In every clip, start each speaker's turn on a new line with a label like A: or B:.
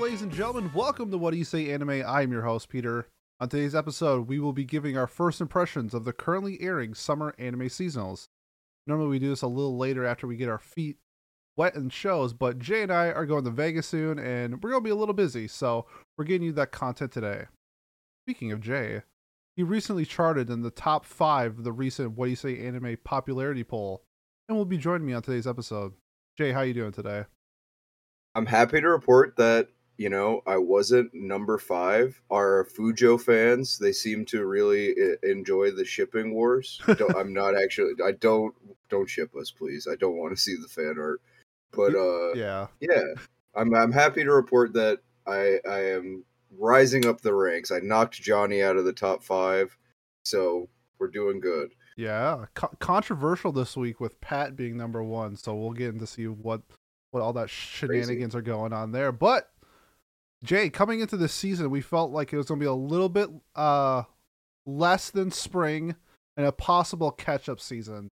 A: Ladies and gentlemen. Welcome to What Do You Say Anime. I'm your host, Peter. On today's episode, we will be giving our first impressions of the currently airing summer anime seasonals. Normally, we do this a little later after we get our feet wet in shows, but Jay and I are going to Vegas soon, and we're going to be a little busy, so we're getting you that content today. Speaking of Jay, he recently charted in the top five of the recent What Do You Say Anime popularity poll, and will be joining me on today's episode. Jay, how are you doing today?
B: I'm happy to report that you know I wasn't number five. Our Fujo fans they seem to really enjoy the shipping wars. Don't, I'm not actually. I don't don't ship us, please. I don't want to see the fan art. But uh,
A: Yeah.
B: yeah, I'm I'm happy to report that I I am rising up the ranks. I knocked Johnny out of the top five, so we're doing good.
A: Yeah, Co- controversial this week with Pat being number one, so we'll get into see what what all that shenanigans are going on there. But Jay, coming into this season, we felt like it was going to be a little bit uh less than spring and a possible catch up season.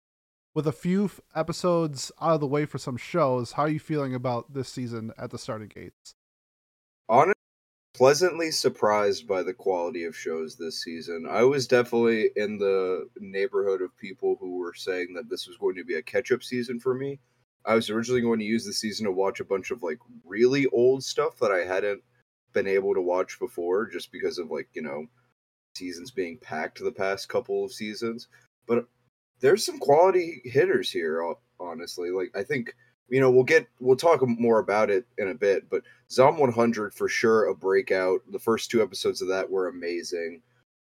A: With a few episodes out of the way for some shows, how are you feeling about this season at the starting gates?
B: honestly pleasantly surprised by the quality of shows this season. I was definitely in the neighborhood of people who were saying that this was going to be a catch-up season for me. I was originally going to use the season to watch a bunch of like really old stuff that I hadn't been able to watch before just because of like, you know, seasons being packed the past couple of seasons. But there's some quality hitters here, honestly. Like I think you know, we'll get we'll talk more about it in a bit, but Zom 100 for sure a breakout. The first two episodes of that were amazing.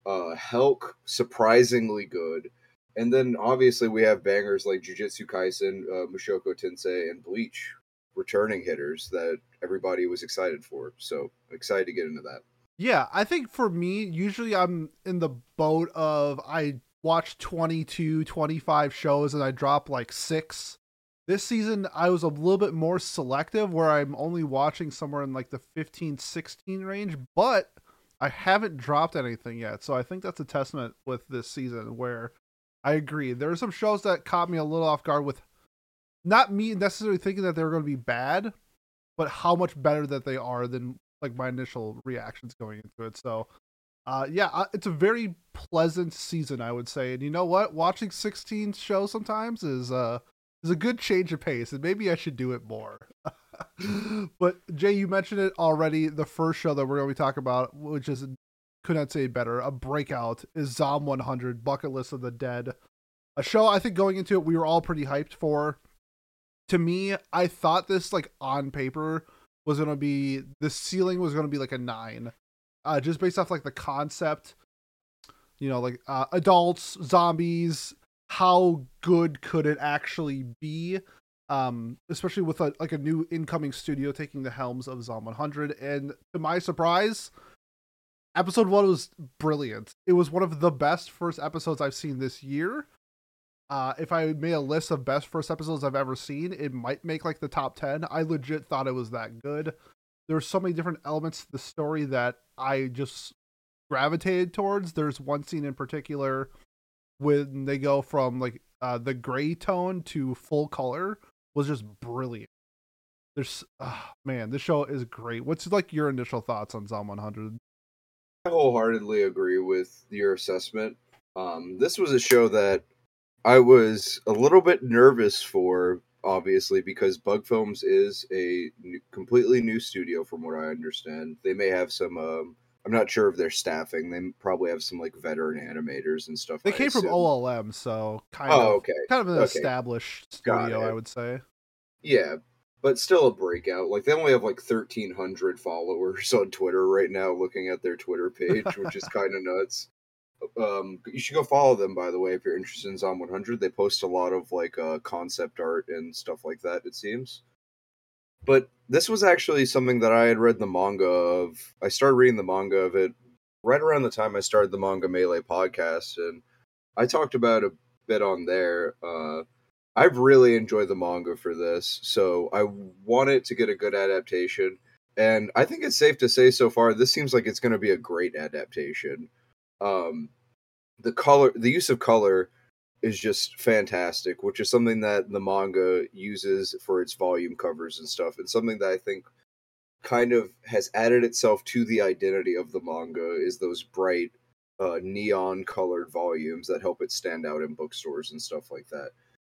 B: Uh Helck surprisingly good. And then obviously we have bangers like Jujutsu Kaisen, uh, Mushoku Tensei, and Bleach returning hitters that everybody was excited for. So excited to get into that.
A: Yeah, I think for me, usually I'm in the boat of I watch 22, 25 shows and I drop like six. This season, I was a little bit more selective where I'm only watching somewhere in like the 15, 16 range, but I haven't dropped anything yet. So I think that's a testament with this season where I agree. There are some shows that caught me a little off guard with not me necessarily thinking that they were going to be bad, but how much better that they are than like my initial reactions going into it. So, uh, yeah, uh, it's a very pleasant season, I would say. And you know what? Watching 16 shows sometimes is uh is a good change of pace, and maybe I should do it more. but Jay, you mentioned it already. The first show that we're going to be talking about, which is could not say better, a breakout, is Zom 100 Bucket List of the Dead. A show I think going into it we were all pretty hyped for. To me, I thought this like on paper was to be the ceiling was to be like a 9. Uh just based off like the concept, you know, like uh adults, zombies, how good could it actually be? Um especially with a like a new incoming studio taking the helms of Zom 100 and to my surprise, episode 1 was brilliant. It was one of the best first episodes I've seen this year. Uh, if I made a list of best first episodes I've ever seen, it might make like the top 10. I legit thought it was that good. There's so many different elements to the story that I just gravitated towards. There's one scene in particular when they go from like uh, the gray tone to full color was just brilliant. There's, ah man, this show is great. What's like your initial thoughts on Zom 100?
B: I wholeheartedly agree with your assessment. Um, this was a show that I was a little bit nervous for, obviously, because Bug Films is a new, completely new studio, from what I understand. They may have some. Um, I'm not sure of their staffing. They probably have some like veteran animators and stuff.
A: They
B: I
A: came from. OLM, so kind
B: Oh,
A: of
B: okay.
A: kind of an
B: Okay.
A: established studio, I would say.
B: Yeah, but still a breakout. Like they only have like 1,300 followers on Twitter right now. Looking at their Twitter page, which is kind of nuts. Um, you should go follow them, by the way, if you're interested in Zom 100. They post a lot of like uh, concept art and stuff like that. It seems. But this was actually something that I had read the manga of. I started reading the manga of it right around the time I started the Manga Melee podcast, and I talked about a bit on there. Uh, I've really enjoyed the manga for this, so I want it to get a good adaptation. And I think it's safe to say so far, this seems like it's going to be a great adaptation. Um, the color, the use of color is just fantastic, which is something that the manga uses for its volume covers and stuff. and something that I think kind of has added itself to the identity of the manga is those bright uh, neon colored volumes that help it stand out in bookstores and stuff like that.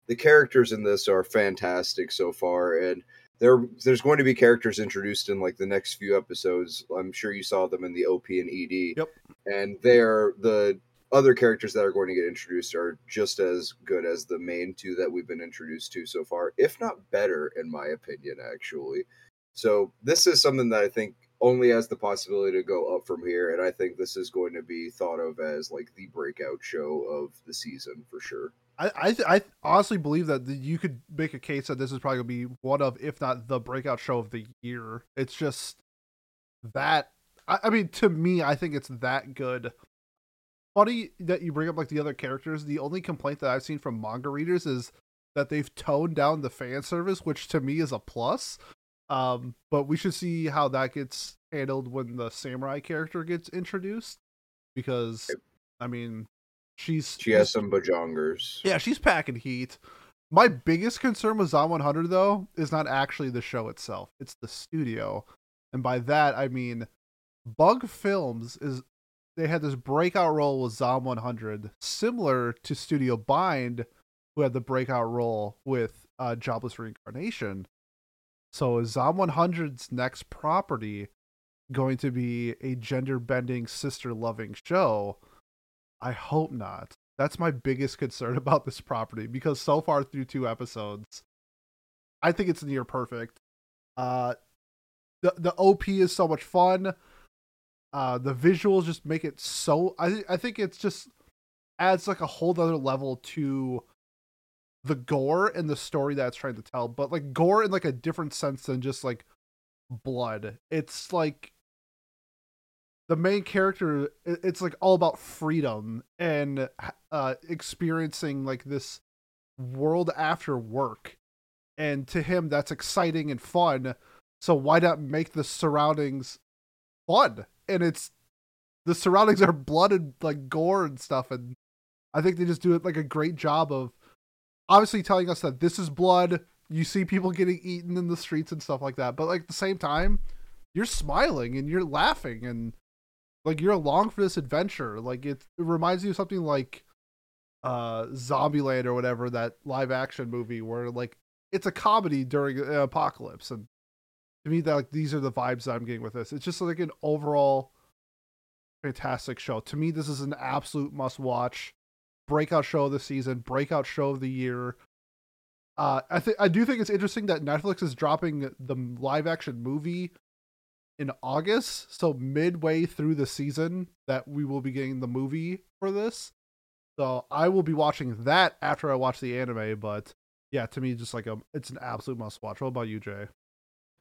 B: The characters in this are fantastic so far, and there there's going to be characters introduced in like the next few episodes. I'm sure you saw them in the OP and ED.
A: Yep.
B: And they're the other characters that are going to get introduced are just as good as the main two that we've been introduced to so far, if not better, in my opinion, actually. So this is something that I think only has the possibility to go up from here, and I think this is going to be thought of as like the breakout show of the season for sure.
A: I I, th- I honestly believe that you could make a case that this is probably gonna be one of, if not the breakout show of the year. It's just that. I, I mean, to me, I think it's that good. Funny that you bring up like the other characters. The only complaint that I've seen from manga readers is that they've toned down the fan service, which to me is a plus. Um, but we should see how that gets handled when the samurai character gets introduced, because I mean, she's
B: she has some bajongers.
A: Yeah, she's packing heat. My biggest concern with Zom 100 though is not actually the show itself; it's the studio, and by that I mean Bug Films is they had this breakout role with Zom 100, similar to Studio Bind, who had the breakout role with uh, Jobless Reincarnation. So is Zom 100's next property going to be a gender bending, sister loving show? I hope not. That's my biggest concern about this property because so far through two episodes, I think it's near perfect. Uh, the the OP is so much fun. Uh, the visuals just make it so. I th- I think it's just adds like a whole other level to the gore and the story that it's trying to tell, but like gore in like a different sense than just like blood. It's like the main character it's like all about freedom and uh experiencing like this world after work. And to him that's exciting and fun. So why not make the surroundings fun? And it's the surroundings are blood and like gore and stuff and I think they just do it like a great job of obviously telling us that this is blood. You see people getting eaten in the streets and stuff like that, but like at the same time, you're smiling and you're laughing and like you're along for this adventure. Like it, it reminds you of something like uh Zombieland or whatever that live action movie where like it's a comedy during an apocalypse and to me that like these are the vibes that I'm getting with this. It's just like an overall fantastic show. To me this is an absolute must watch breakout show of the season, breakout show of the year. Uh, I think I do think it's interesting that Netflix is dropping the live action movie in August, so midway through the season that we will be getting the movie for this. So I will be watching that after I watch the anime, but yeah, to me just like a it's an absolute must watch. What about you, Jay?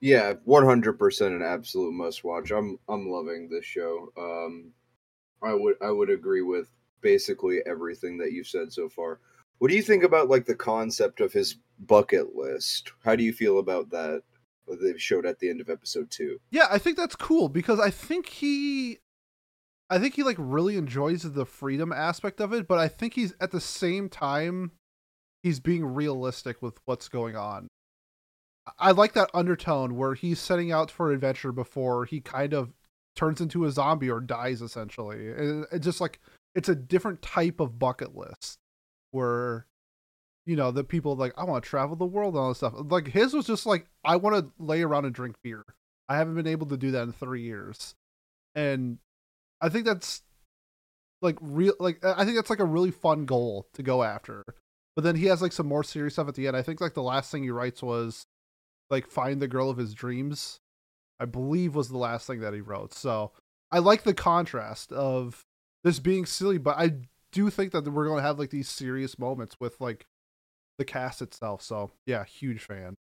B: Yeah, one hundred percent an absolute must watch. I'm I'm loving this show. Um I would I would agree with basically everything that you've said so far. What do you think about like the concept of his bucket list? How do you feel about that? They showed at the end of episode two.
A: Yeah, I think that's cool because I think he, I think he like really enjoys the freedom aspect of it, but I think he's at the same time, he's being realistic with what's going on. I like that undertone where he's setting out for adventure before he kind of turns into a zombie or dies essentially. It's just like it's a different type of bucket list where you know the people like i want to travel the world and all this stuff. Like his was just like i want to lay around and drink beer. I haven't been able to do that in three years. And i think that's like real like i think that's like a really fun goal to go after. But then he has like some more serious stuff at the end. I think like the last thing he writes was like find the girl of his dreams i believe was the last thing that he wrote. So i like the contrast of this being silly, but I do think that we're going to have like these serious moments with like the cast itself. So yeah, huge fan.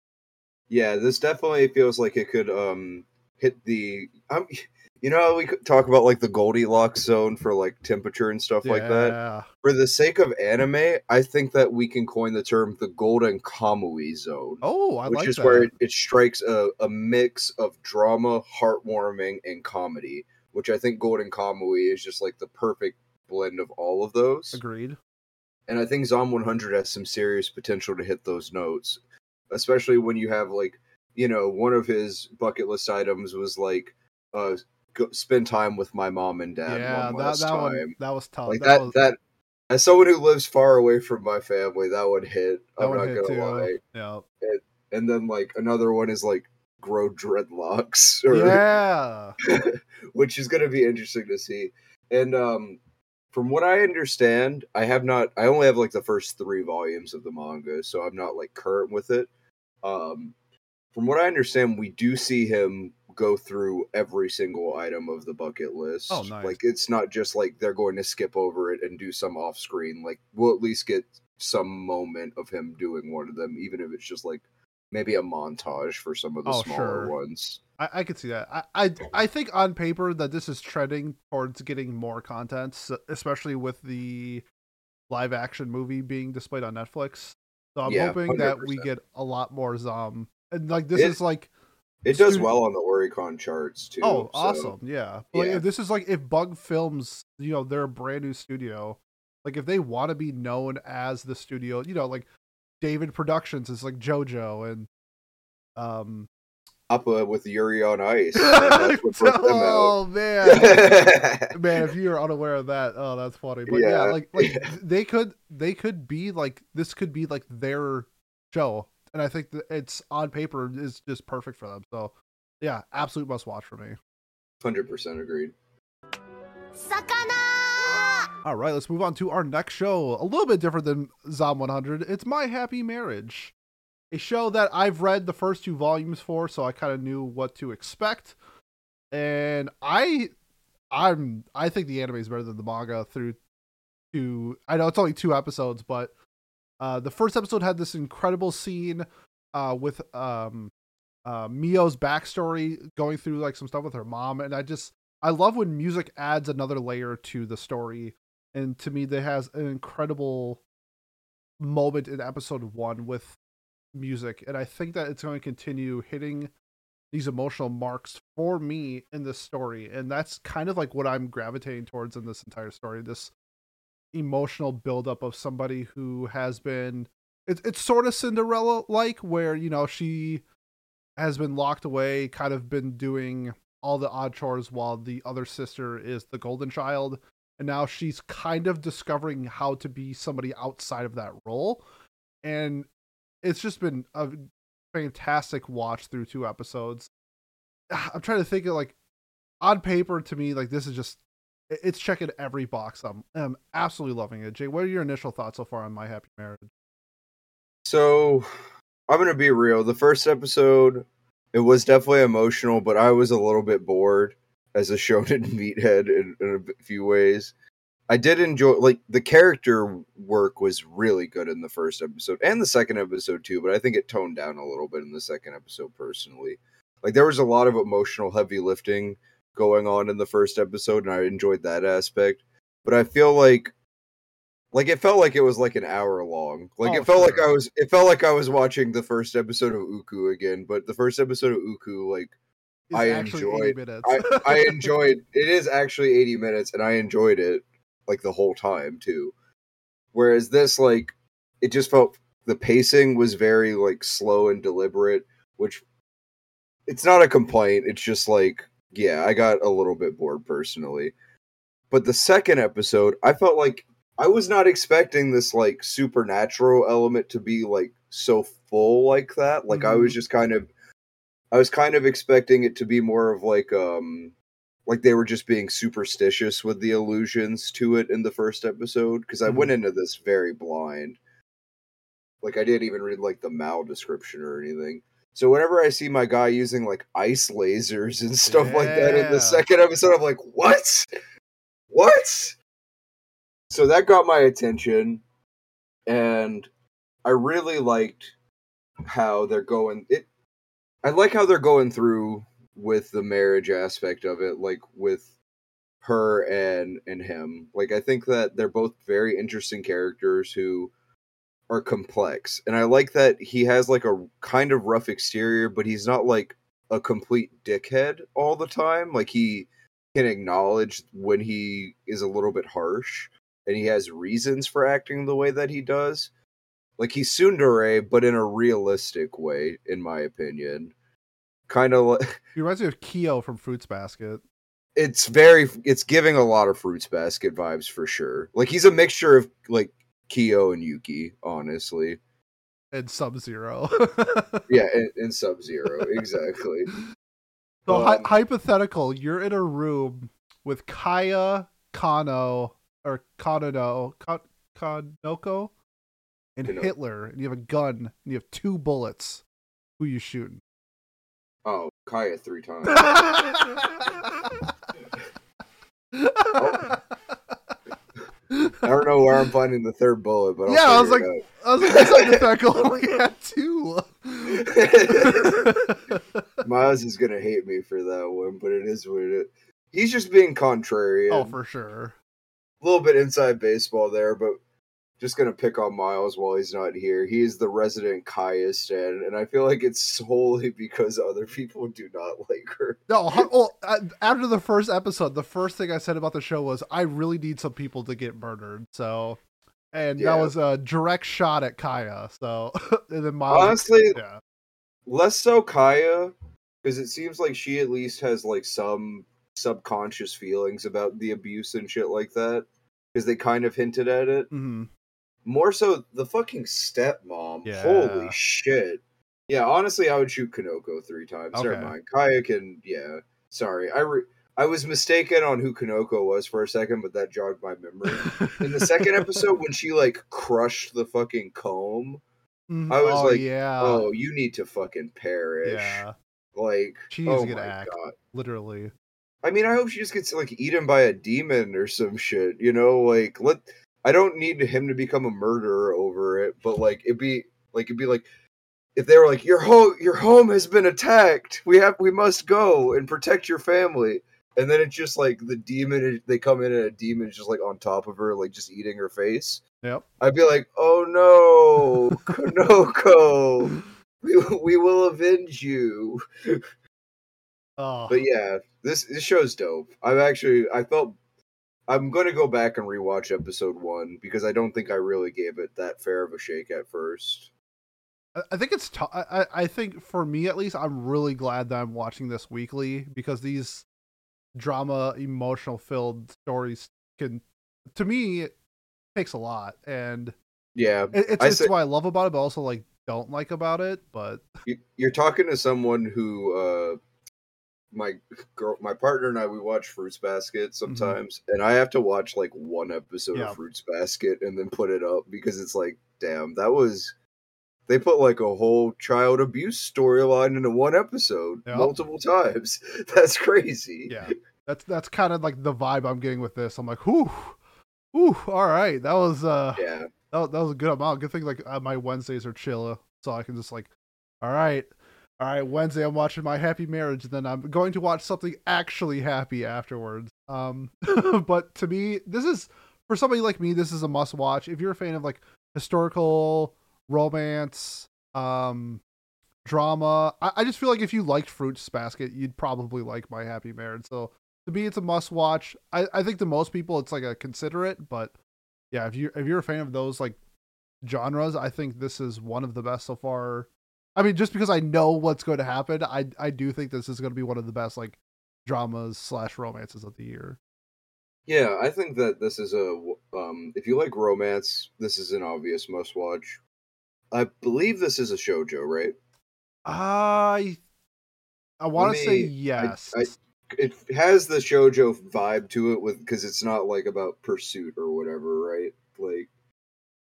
B: Yeah, this definitely feels like it could um hit the um you know we could talk about like the Goldilocks zone for like temperature and stuff yeah. like that. For the sake of anime, I think that we can coin the term the Golden Kamui zone.
A: Oh, I
B: which
A: like
B: is
A: that.
B: where it, it strikes a, a mix of drama, heartwarming, and comedy which I think Golden Kamui is just like the perfect blend of all of those.
A: Agreed.
B: And I think Zom 100 has some serious potential to hit those notes, especially when you have like you know, one of his bucket list items was like uh go, spend time with my mom and dad
A: yeah,
B: one
A: that
B: last
A: that
B: time.
A: one that was tough.
B: like
A: that,
B: that
A: was,
B: that as someone who lives far away from my family, that would hit.
A: that
B: I'm not gonna
A: too.
B: lie.
A: Yeah.
B: And then like another one is like grow dreadlocks or
A: Yeah.
B: which is going to be interesting to see. And um, from what I understand, I have not. I only have like the first three volumes of the manga, so I'm not like current with it. Um, from what I understand, we do see him go through every single item of the bucket list.
A: Oh, nice.
B: Like it's not just like they're going to skip over it and do some off screen. Like we'll at least get some moment of him doing one of them, even if it's just like maybe a montage for some of the
A: Oh,
B: smaller
A: sure.
B: ones.
A: I, I could see that. I, I I think on paper that this is trending towards getting more content, especially with the live action movie being displayed on Netflix. So I'm
B: Yeah,
A: hoping that we get a lot more Zom. And like this
B: It-
A: is like
B: It does well on the Oricon charts too.
A: oh
B: so-
A: awesome yeah. But, Like
B: Yeah.
A: if this is like if Bug Films, you know, they're a brand new studio. Like if they want to be known as the studio, you know, like David Productions is like JoJo and um
B: Appa with Yuri on Ice. That's what brought them out.
A: oh man. man if you're unaware of that oh that's funny but yeah,
B: Yeah.
A: like like they could they could be like this could be like their show and i think that it's on paper is just perfect for them so yeah absolute must watch for me
B: Hundred percent agreed.
C: 魚
A: all right let's move on to our next show. A little bit different than zom 100 it's my happy marriage. A show that i've read the first two volumes for so i kind of knew what to expect. And i i'm i think the anime is better than the manga through two i know it's only two episodes but uh the first episode had this incredible scene uh with um uh miyo's backstory going through like some stuff with her mom and i just i love when music adds another layer to the story and to me that has an incredible moment in episode one with music and i think that it's going to continue hitting these emotional marks for me in this story and that's kind of like what i'm gravitating towards in this entire story this emotional buildup of somebody who has been it's it's sort of cinderella like where you know she has been locked away kind of been doing all the odd chores while the other sister is the golden child and now she's kind of discovering how to be somebody outside of that role. And it's just been a fantastic watch through two episodes. I'm trying to think of like on paper to me like this is just it's checking every box. I'm, I'm absolutely loving it. Jay what are your initial thoughts so far on my happy marriage?
B: So I'm gonna be real. The first episode, it was definitely emotional, but I was a little bit bored as a shonen meathead in, in a few ways. I did enjoy like the character work was really good in the first episode and the second episode too, but I think it toned down a little bit in the second episode personally. Like there was a lot of emotional heavy lifting going on in the first episode and I enjoyed that aspect. But I feel like like it felt like it was like an hour long. Like
A: Oh,
B: it felt like. I was it felt like I was watching the first episode of Uku again, but the first episode of Uku like I
A: actually 80
B: enjoyed- I, I enjoyed it is actually 80 minutes and I enjoyed it like the whole time too. Whereas this like it just felt the pacing was very like slow and deliberate, which it's not a complaint. It's just like yeah, I got a little bit bored personally. But the second episode, I felt like I was not expecting this like supernatural element to be like so full like that. Like I was mm-hmm. just kind of I was kind of expecting it to be more of like um like they were just being superstitious with the allusions to it in the first episode because I went into this very blind. Like I didn't even read like the mal description or anything. So whenever I see my guy using like ice lasers and stuff like that in the second episode, I'm like, what? What? So that got my attention, and I really liked how they're going. It, I like how they're going through with the marriage aspect of it, like with her and and him. Like I think that they're both very interesting characters who are complex, and I like that he has like a kind of rough exterior, but he's not like a complete dickhead all the time. Like he can acknowledge when he is a little bit harsh and he has reasons for acting the way that he does. Like he's tsundere, but in a realistic way, in my opinion. kind of like
A: He reminds me of Kyo from Fruits Basket
B: it's very it's giving a lot of fruits basket vibes for sure. Like he's a mixture of like Kyo and Yuki, honestly.
A: And Sub Zero.
B: yeah, and, and Sub Zero, exactly.
A: So
B: Um,
A: hy- hypothetical, you're in a room with Kaya, Kano, or Kanano, Ka- Kanoko, and
B: Kano-
A: Hitler, and you have a gun, and you have two bullets. Who you shooting?
B: Oh, Kaya three times. I don't know where I'm finding the third bullet, but I'll
A: Yeah, I was
B: it
A: I was like, this hypothetical only had two.
B: Miles is gonna hate me for that one, but it is what it is. He's just being contrarian.
A: oh, for sure.
B: a little bit inside baseball there, but just gonna pick on Miles while he's not here. He is the resident Kaya stan, and I feel like it's solely because other people do not like her.
A: No, well, after the first episode, the first thing I said about the show was I really need some people to get murdered. So, and
B: Yeah.
A: that was a direct shot at Kaya. So, and then Miles,
B: Honestly,
A: yeah,
B: less so Kaya, because it seems like she at least has like some subconscious feelings about the abuse and shit like that, because they kind of hinted at it.
A: hmm
B: More so, the fucking stepmom.
A: Yeah.
B: Holy shit. Yeah, honestly, I would shoot Kanoko three times. Never mind. Kaya can. Yeah. Sorry, I re- I was mistaken on who Kanoko was for a second, but that jogged my memory. In the second episode, when she like crushed the fucking comb,
A: Mhm.
B: I was
A: oh,
B: like,
A: yeah,
B: oh, you need to fucking perish.
A: yeah,
B: Like,
A: She needs
B: oh
A: to get
B: my
A: act.
B: god.
A: literally.
B: I mean, I hope she just gets like eaten by a demon or some shit. You know, like let. I don't need him to become a murderer over it, but like it'd be like it'd be like if they were like your home your home has been attacked. We have we must go and protect your family. And then it's just like the demon. They come in and a demon is just like on top of her, like just eating her face.
A: Yep.
B: I'd be like, oh no, Kanoko, we, we will avenge you.
A: Oh,
B: But yeah, this this show's dope. I've actually I felt I'm going to go back and rewatch episode one because I don't think I really gave it that fair of a shake at first.
A: I- think it's. T- I I- think for me at least, I'm really glad that I'm watching this weekly because these drama, emotional filled stories can, to me, it takes a lot, and
B: Yeah,
A: it, it's
B: I
A: it's
B: say-
A: what I love about it, but also like don't like about it. But
B: you- you're talking to someone who uh my girl my partner and I we watch Fruits Basket sometimes and I have to watch like one episode
A: Yeah.
B: of Fruits Basket and then put it up because it's like damn that was they put like a whole child abuse storyline into one episode
A: Yep.
B: multiple times. That's crazy.
A: yeah, that's that's kind of like the vibe I'm getting with this. I'm like, whew, whew, all right, that was uh,
B: Yeah.
A: that, was- that was a good amount. Good thing like uh, my Wednesdays are chill, so I can just like, all right, all right. Wednesday I'm watching my Happy Marriage, and then I'm going to watch something actually happy afterwards. Um, but to me, this is for somebody like me, this is a must watch. If you're a fan of like historical romance, um, drama, I, I just feel like if you liked Fruits Basket, you'd probably like My Happy Marriage. So to me, it's a must watch. I, I think to most people, it's like a considerate, but yeah, if you if you're a fan of those like genres, I think this is one of the best so far. I mean, just because I know what's going to happen, I I do think this is going to be one of the best like dramas slash romances of the year.
B: Yeah, I think that this is a um if you like romance, this is an obvious must watch. I believe this is a shojo, right?
A: I I want to say
B: I-
A: yes.
B: I- It has the shojo vibe to it with because it's not like about pursuit or whatever, right? Like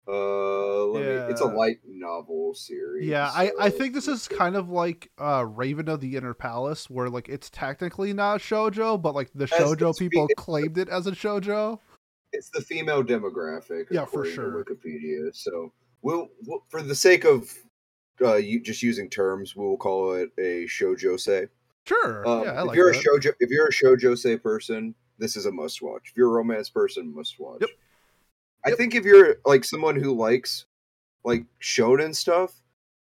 B: uh let me, it's a light novel series.
A: yeah, I, I think this is kind of like uh Raven of the Inner Palace, where like it's technically not shojo, but like the
B: As
A: shojo people claimed it as a shojo.
B: it's the female demographic.
A: Yeah, for sure.
B: Wikipedia. So we'll, we'll for the sake of uh, you just using terms, we'll call it a shojo say.
A: Sure,
B: Um,
A: yeah, I
B: if
A: like
B: you're
A: that.
B: a shojo, if you're a shojo say person, this is a must watch. If you're a romance person, must watch.
A: Yep.
B: I
A: Yep.
B: think if you're like someone who likes like shonen stuff,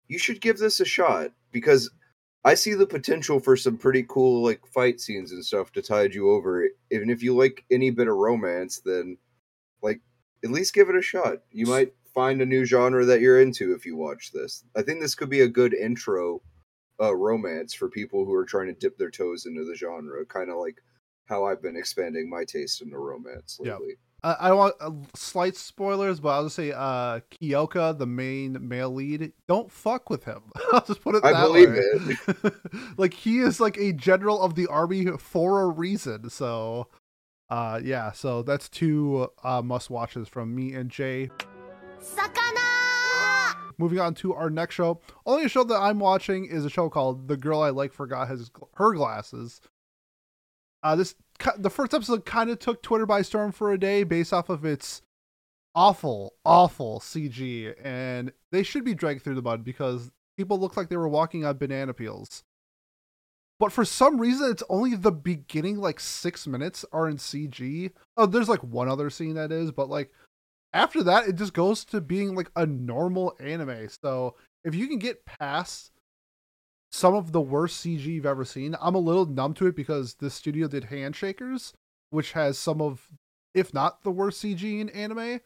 B: you should give this a shot because I see the potential for some pretty cool like fight scenes and stuff to tide you over. Even if you like any bit of romance, then like at least give it a shot. You might find a new genre that you're into if you watch this. I think this could be a good intro uh, romance for people who are trying to dip their toes into the genre, kind of like how I've been expanding my taste into romance lately.
A: Uh, I don't want uh, slight spoilers, but I'll just say uh, Kiyoka, the main male lead, don't fuck with him. I'll just put it
B: I
A: that
B: believe
A: way. like he is like a general of the army for a reason. So, uh, yeah. So that's two uh, must watches from me and Jay.
C: 魚
A: Moving on to our next show. Only a show that I'm watching is a show called "The Girl I Like Forgot His Her Glasses." Uh, this the first episode kind of took Twitter by storm for a day, based off of its awful, awful CG, and they should be dragged through the mud because people look like they were walking on banana peels. But for some reason, it's only the beginning, like six minutes, are in CG. Oh, there's like one other scene that is, but like after that, it just goes to being like a normal anime. So if you can get past some of the worst CG you've ever seen, I'm a little numb to it because this studio did Handshakers, which has some of, if not the worst CG in anime.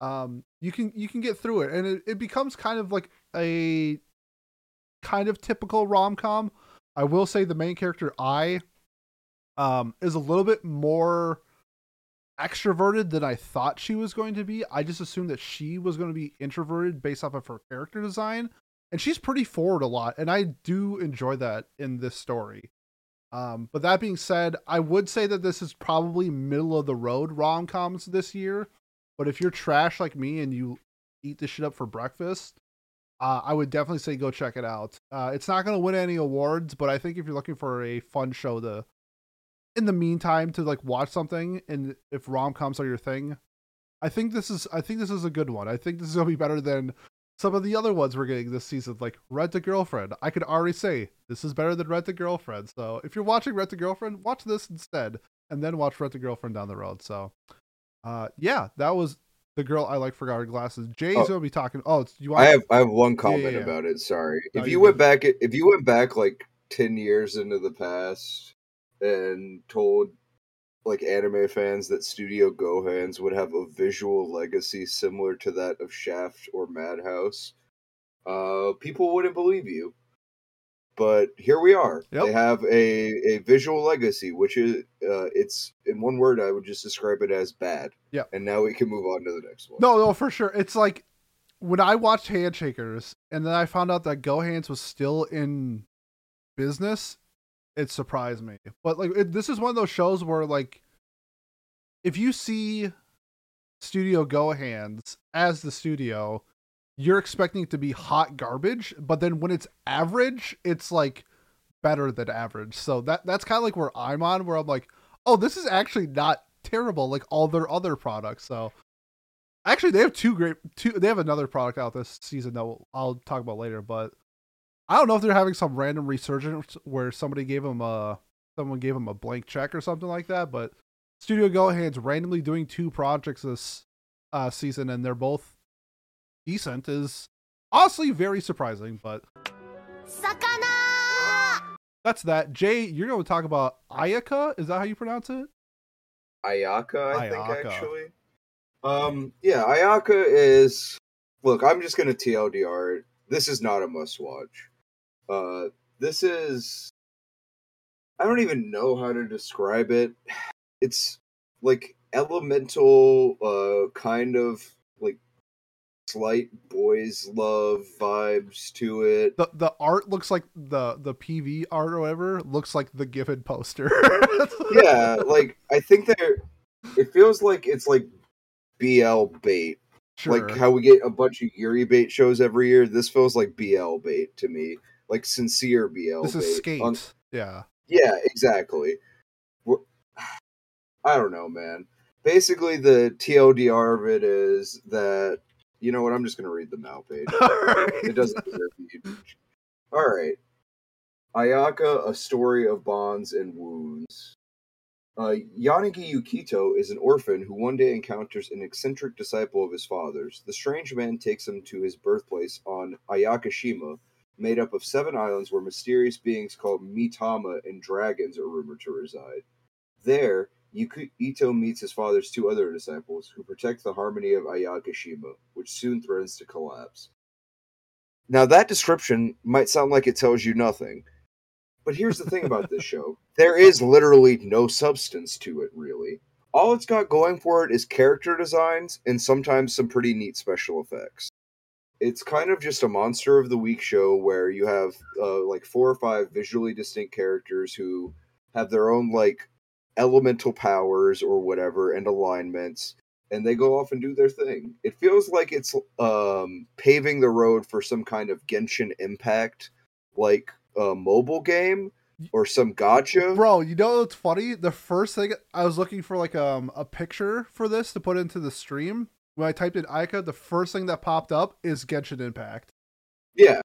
A: Um, you can you can get through it, and it, it becomes kind of like a kind of typical rom com. I will say the main character I um is a little bit more extroverted than I thought she was going to be. I just assumed that she was going to be introverted based off of her character design, and she's pretty forward a lot, and I do enjoy that in this story. Um, but that being said, I would say that this is probably middle of the road rom coms this year. But if you're trash like me and you eat this shit up for breakfast, uh, I would definitely say go check it out. Uh, it's not going to win any awards, but I think if you're looking for a fun show to, in the meantime, to like watch something, and if rom coms are your thing, I think this is I think this is a good one. I think this is going to be better than some of the other ones we're getting this season, like Rent a Girlfriend. I could already say this is better than Rent a Girlfriend. So if you're watching Rent a Girlfriend, watch this instead, and then watch Rent a Girlfriend down the road. So, uh, yeah, that was the girl I like forgot her glasses. Jay's
B: Oh.
A: gonna be talking. Oh, you want?
B: I have I have one comment
A: yeah.
B: about it. Sorry,
A: No,
B: if
A: you're
B: you went back, if you went back like ten years into the past and told like anime fans that Studio GoHands would have a visual legacy similar to that of Shaft or Madhouse, uh, people wouldn't believe you. But here we are.
A: Yep.
B: They have a, a visual legacy, which is uh, it's in one word. I would just describe it as bad.
A: Yeah.
B: And now we can move on to the next one.
A: No, no, for sure. It's like when I watched Handshakers and then I found out that GoHands was still in business, it surprised me. But like it, this is one of those shows where like if you see Studio GoHands as the studio, you're expecting it to be hot garbage, but then when it's average, it's like better than average. So that that's kind of like where I'm on where I'm like, "Oh, this is actually not terrible like all their other products." So Actually, they have two great two. They have another product out this season that we'll, I'll talk about later. But I don't know if they're having some random resurgence where somebody gave them a someone gave them a blank check or something like that. But Studio GoHands randomly doing two projects this uh, season, and they're both decent. Is honestly very surprising. But
C: 魚
A: that's that. Jay, you're going to talk about Ayaka. Is that how you pronounce it?
B: Ayaka, I think actually. Um, yeah, Ayaka is. Look, I'm just gonna TLDR. it. This is not a must watch. Uh, this is. I don't even know how to describe it. It's like elemental, uh, kind of like slight boys love vibes to it.
A: The the art looks like the the PV art or whatever looks like the given poster.
B: yeah, like I think they're. It feels like it's like BL bait
A: sure.
B: Like how we get a bunch of Yuri bait shows every year. This feels like BL bait to me, like sincere BL.
A: this is skate.
B: On-
A: yeah.
B: yeah, exactly. We're- I don't know, man. Basically, the TLDR of it is that you know what? I'm just gonna read the Mal page. It doesn't deserve huge. All right. Ayaka, a story of bonds and wounds. Uh, Yanagi Yukito is an orphan who one day encounters an eccentric disciple of his father's. The strange man takes him to his birthplace on Ayakashima, made up of seven islands where mysterious beings called Mitama and dragons are rumored to reside. There, Yukito meets his father's two other disciples, who protect the harmony of Ayakashima, which soon threatens to collapse. Now that description might sound like it tells you nothing. But here's the thing about this show. There is literally no substance to it really. All it's got going for it is character designs and sometimes some pretty neat special effects. It's kind of just a monster of the week show where you have uh, like four or five visually distinct characters who have their own like elemental powers or whatever and alignments and they go off and do their thing. It feels like it's um, paving the road for some kind of Genshin Impact like a mobile game or some gacha.
A: Bro, you know what's funny? The first thing I was looking for like um a picture for this to put into the stream. When I typed in Ayaka, the first thing that popped up is Genshin Impact.
B: Yeah.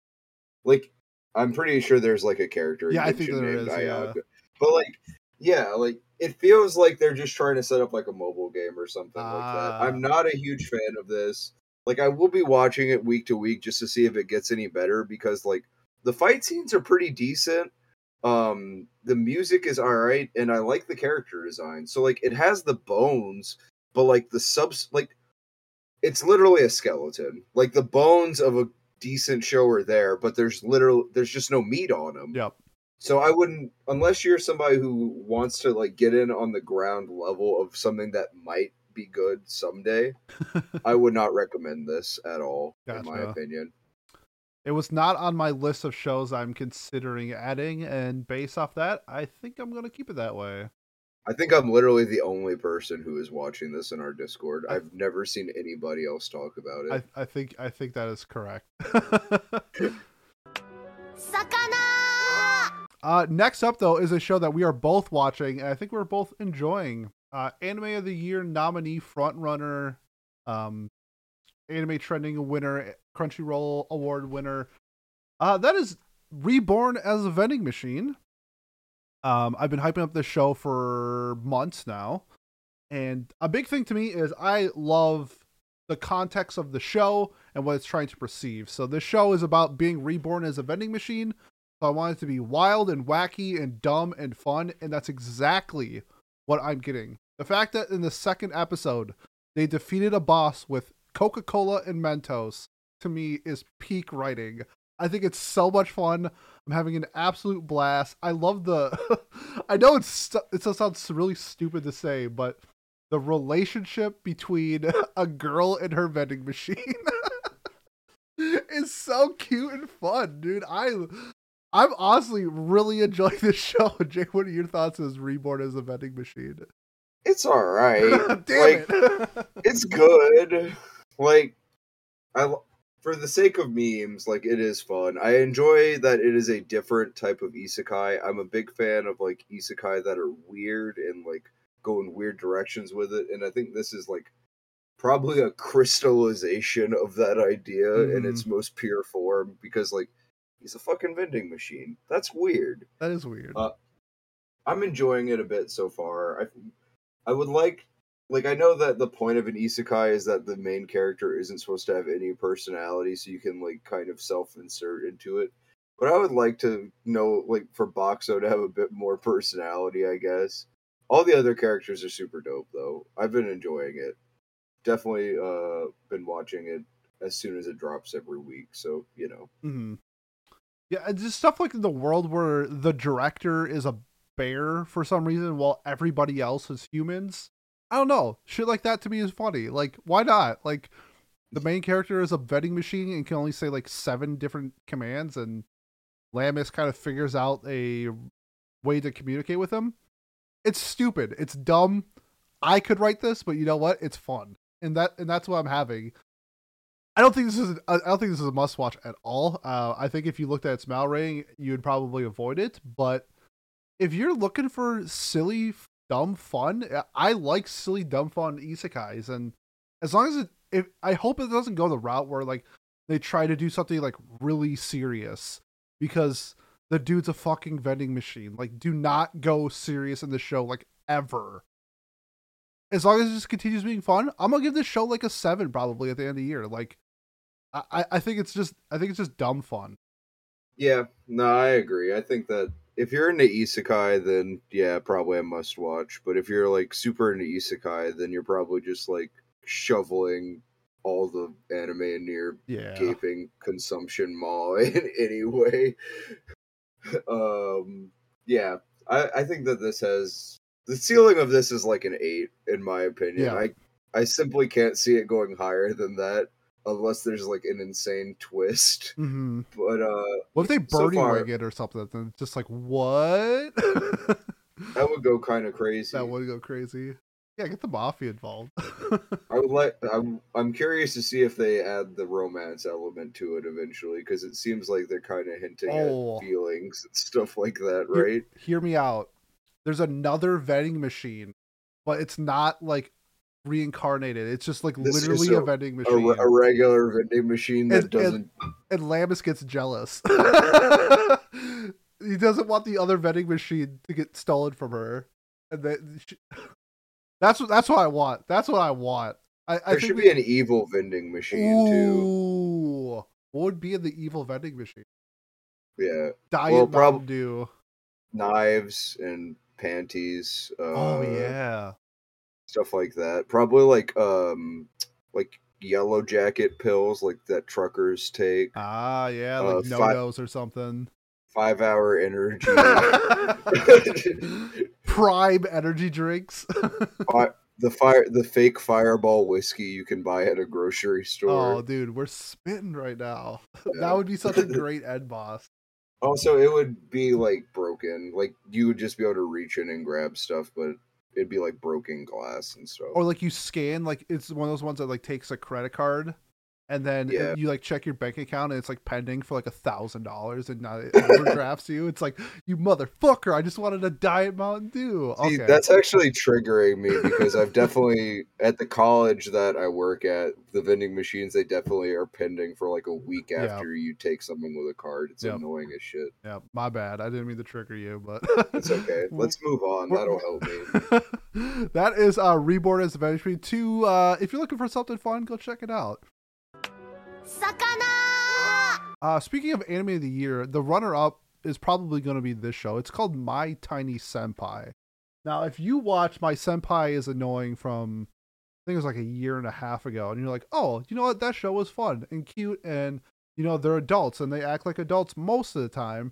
B: Like I'm pretty sure there's like a character.
A: Yeah, I think there is. Yeah.
B: But like yeah, like it feels like they're just trying to set up like a mobile game or something like that.
A: Ah.
B: I'm not a huge fan of this. Like I will be watching it week to week just to see if it gets any better because like the fight scenes are pretty decent. Um the music is all right and I like the character design. So like it has the bones, but like the subs like it's literally a skeleton. Like the bones of a decent show are there, but there's literal there's just no meat on them.
A: Yep.
B: So I wouldn't unless you're somebody who wants to like get in on the ground level of something that might be good someday. I would not recommend this at all, in my opinion.
A: It was not on my list of shows I'm considering adding, and based off that, I think I'm gonna keep it that way.
B: I think I'm literally the only person who is watching this in our Discord.
A: I-
B: I've never seen anybody else talk about it.
A: I, I think I think that is correct.
C: 魚
A: uh, next up, though, is a show that we are both watching, and I think we're both enjoying. Uh, Anime of the Year nominee frontrunner, um, anime trending winner, Crunchyroll award winner. Uh, that is Reborn as a Vending Machine. Um, I've been hyping up this show for months now, and a big thing to me is I love the context of the show and what it's trying to perceive. So this show is about being reborn as a vending machine. So I want it to be wild and wacky and dumb and fun, and that's exactly what I'm getting. The fact that in the second episode they defeated a boss with Coca-Cola and Mentos to me is peak writing. I think it's so much fun. I'm having an absolute blast. I love the I know it's stu- it sounds really stupid to say, but the relationship between a girl and her vending machine is so cute and fun, dude. I I'm honestly really enjoying this show. Jake, what are your thoughts as Reborn as a vending machine?
B: it's all right.
A: Damn
B: like,
A: it.
B: it's good. Like, I for the sake of memes, like it is fun. I enjoy that it is a different type of isekai. I'm a big fan of like isekai that are weird and like go in weird directions with it, and I think this is like probably a crystallization of that idea in
A: Mhm.
B: its most pure form because like he's a fucking vending machine. That's weird.
A: that is weird.
B: Uh, I'm enjoying it a bit so far. I I would like like I know that the point of an isekai is that the main character isn't supposed to have any personality, so you can like kind of self-insert into it. But I would like to know like for Boxxo to have a bit more personality, I guess. All the other characters are super dope though. I've been enjoying it. Definitely uh been watching it as soon as it drops every week, so you know.
A: Mm-hmm. Yeah, just stuff like the world where the director is a bear for some reason while everybody else is humans. I don't know. Shit like that to me is funny. Like, why not? Like, the main character is a vending machine and can only say like seven different commands, and Lammis kind of figures out a way to communicate with him. It's stupid. It's dumb. I could write this, but you know what? It's fun, and that and that's what I'm having. I don't think this is I don't think this is a must watch at all. Uh, I think if you looked at its mal rating, you would probably avoid it. But if you're looking for silly, dumb fun, I like silly, dumb fun isekais, and as long as it, if I hope it doesn't go the route where like they try to do something like really serious because the dude's a fucking vending machine. Like, do not go serious in the show like ever. As long as it just continues being fun, I'm gonna give this show like a seven probably at the end of the year. Like, I I- think it's just I think it's just dumb fun.
B: Yeah, no, I agree. I think that if you're into isekai, then yeah, probably a must watch. But if you're like super into isekai, then you're probably just like shoveling all the anime in your
A: Yeah.
B: gaping consumption maw in any way. um, yeah, I, I think that this has the ceiling of this is like an eight in my opinion.
A: Yeah.
B: I I simply can't see it going higher than that unless there's like an insane twist.
A: hmm
B: But uh,
A: What if they
B: So
A: Birdie
B: far-
A: it or something? Then just like what?
B: that would go kind of crazy.
A: that would go crazy. Yeah, get the mafia involved.
B: I would like. I'm. I'm curious to see if they add the romance element to it eventually, because it seems like they're kind of hinting
A: Oh.
B: at feelings and stuff like that, right?
A: Hear me out. There's another vending machine, but it's not like reincarnated. It's just like
B: This
A: literally a,
B: a-
A: vending machine.
B: re- a regular vending machine that
A: And- and-
B: doesn't.
A: and Lammis gets jealous. he doesn't want the other vending machine to get stolen from her, and then she, that's what that's what I want. That's what I want. I, I
B: there should
A: we-
B: be an evil vending machine too.
A: What would be in the evil vending machine?
B: Yeah,
A: Diet
B: Well, prob-
A: Mountain Dew.
B: knives and panties. Uh,
A: Oh yeah.
B: Stuff like that. Probably like um, like yellow jacket pills, like that truckers take.
A: Ah yeah,
B: uh,
A: like
B: fi-
A: no nos or something.
B: Five hour energy.
A: Prime energy drinks.
B: Fi- the fire the fake fireball whiskey you can buy at a grocery store.
A: oh, dude, we're spitting right now.
B: Yeah.
A: that would be such a great end boss.
B: Also, it would be like broken. Like you would just be able to reach in and grab stuff, but it'd be like broken glass and stuff.
A: Or like you scan, like it's one of those ones that like takes a credit card, and then
B: Yeah.
A: you like check your bank account and it's like pending for like a thousand dollars, and now it overdrafts you. It's like you motherfucker! I just wanted a diet Mountain Dew.
B: See,
A: Okay,
B: that's actually triggering me because I've definitely at the college that I work at, the vending machines they definitely are pending for like a week
A: Yeah.
B: after you take something with a card. It's
A: Yep.
B: annoying as shit.
A: yeah, my bad. I didn't mean to trigger you, but
B: It's okay. Let's move on. That'll help me.
A: that is uh Reborn as Adventure 2. Uh if you're looking for something fun, go check it out.
C: 魚
A: Uh speaking of anime of the year, the runner up is probably gonna be this show. It's called My Tiny Senpai. Now, if you watch My Senpai is Annoying from I think it was like a year and a half ago, and you're like, oh, you know what, that show was fun and cute and you know, they're adults and they act like adults most of the time.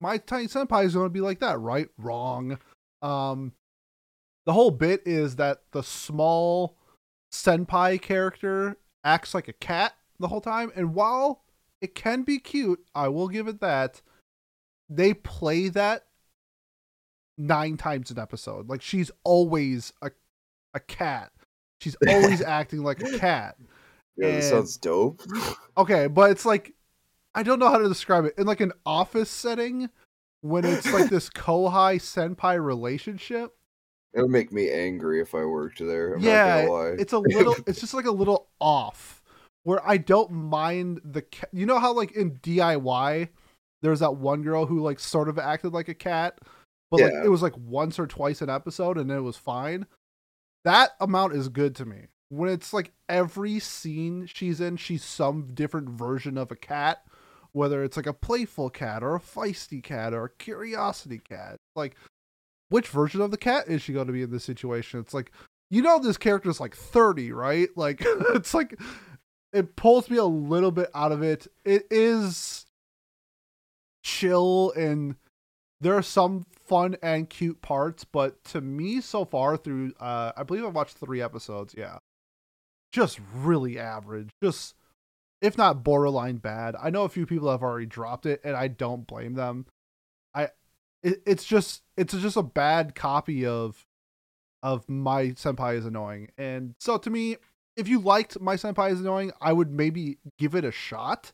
A: My Tiny Senpai is gonna be like that, right? Wrong. Um the whole bit is that the small senpai character acts like a cat the whole time and while it can be cute i will give it that they play that nine times an episode like she's always a, a cat she's always acting like a cat
B: Yeah,
A: And-
B: this sounds dope.
A: okay but it's like i don't know how to describe it in like an office setting when it's like this kohai senpai relationship
B: It would make me angry if I worked there. I'm
A: yeah,
B: not gonna lie.
A: it's a little. it's just like a little off. Where I don't mind the. Ca- you know how like in DIY, there's that one girl who like sort of acted like a cat, but like it was like once or twice an episode and it was fine. That amount is good to me. When it's like every scene she's in, she's some different version of a cat, whether it's like a playful cat or a feisty cat or a curiosity cat. Like, which version of the cat is she going to be in this situation? It's like, you know, this character's like 30, right? Like, it's like, it pulls me a little bit out of it. It is chill and there are some fun and cute parts, but to me so far through uh I believe I've watched 3 episodes, yeah. Just really average. Just if not borderline bad. I know a few people have already dropped it and I don't blame them. I it, it's just it's just a bad copy of of my senpai is annoying. And so to me, if you liked my senpai is annoying, I would maybe give it a shot.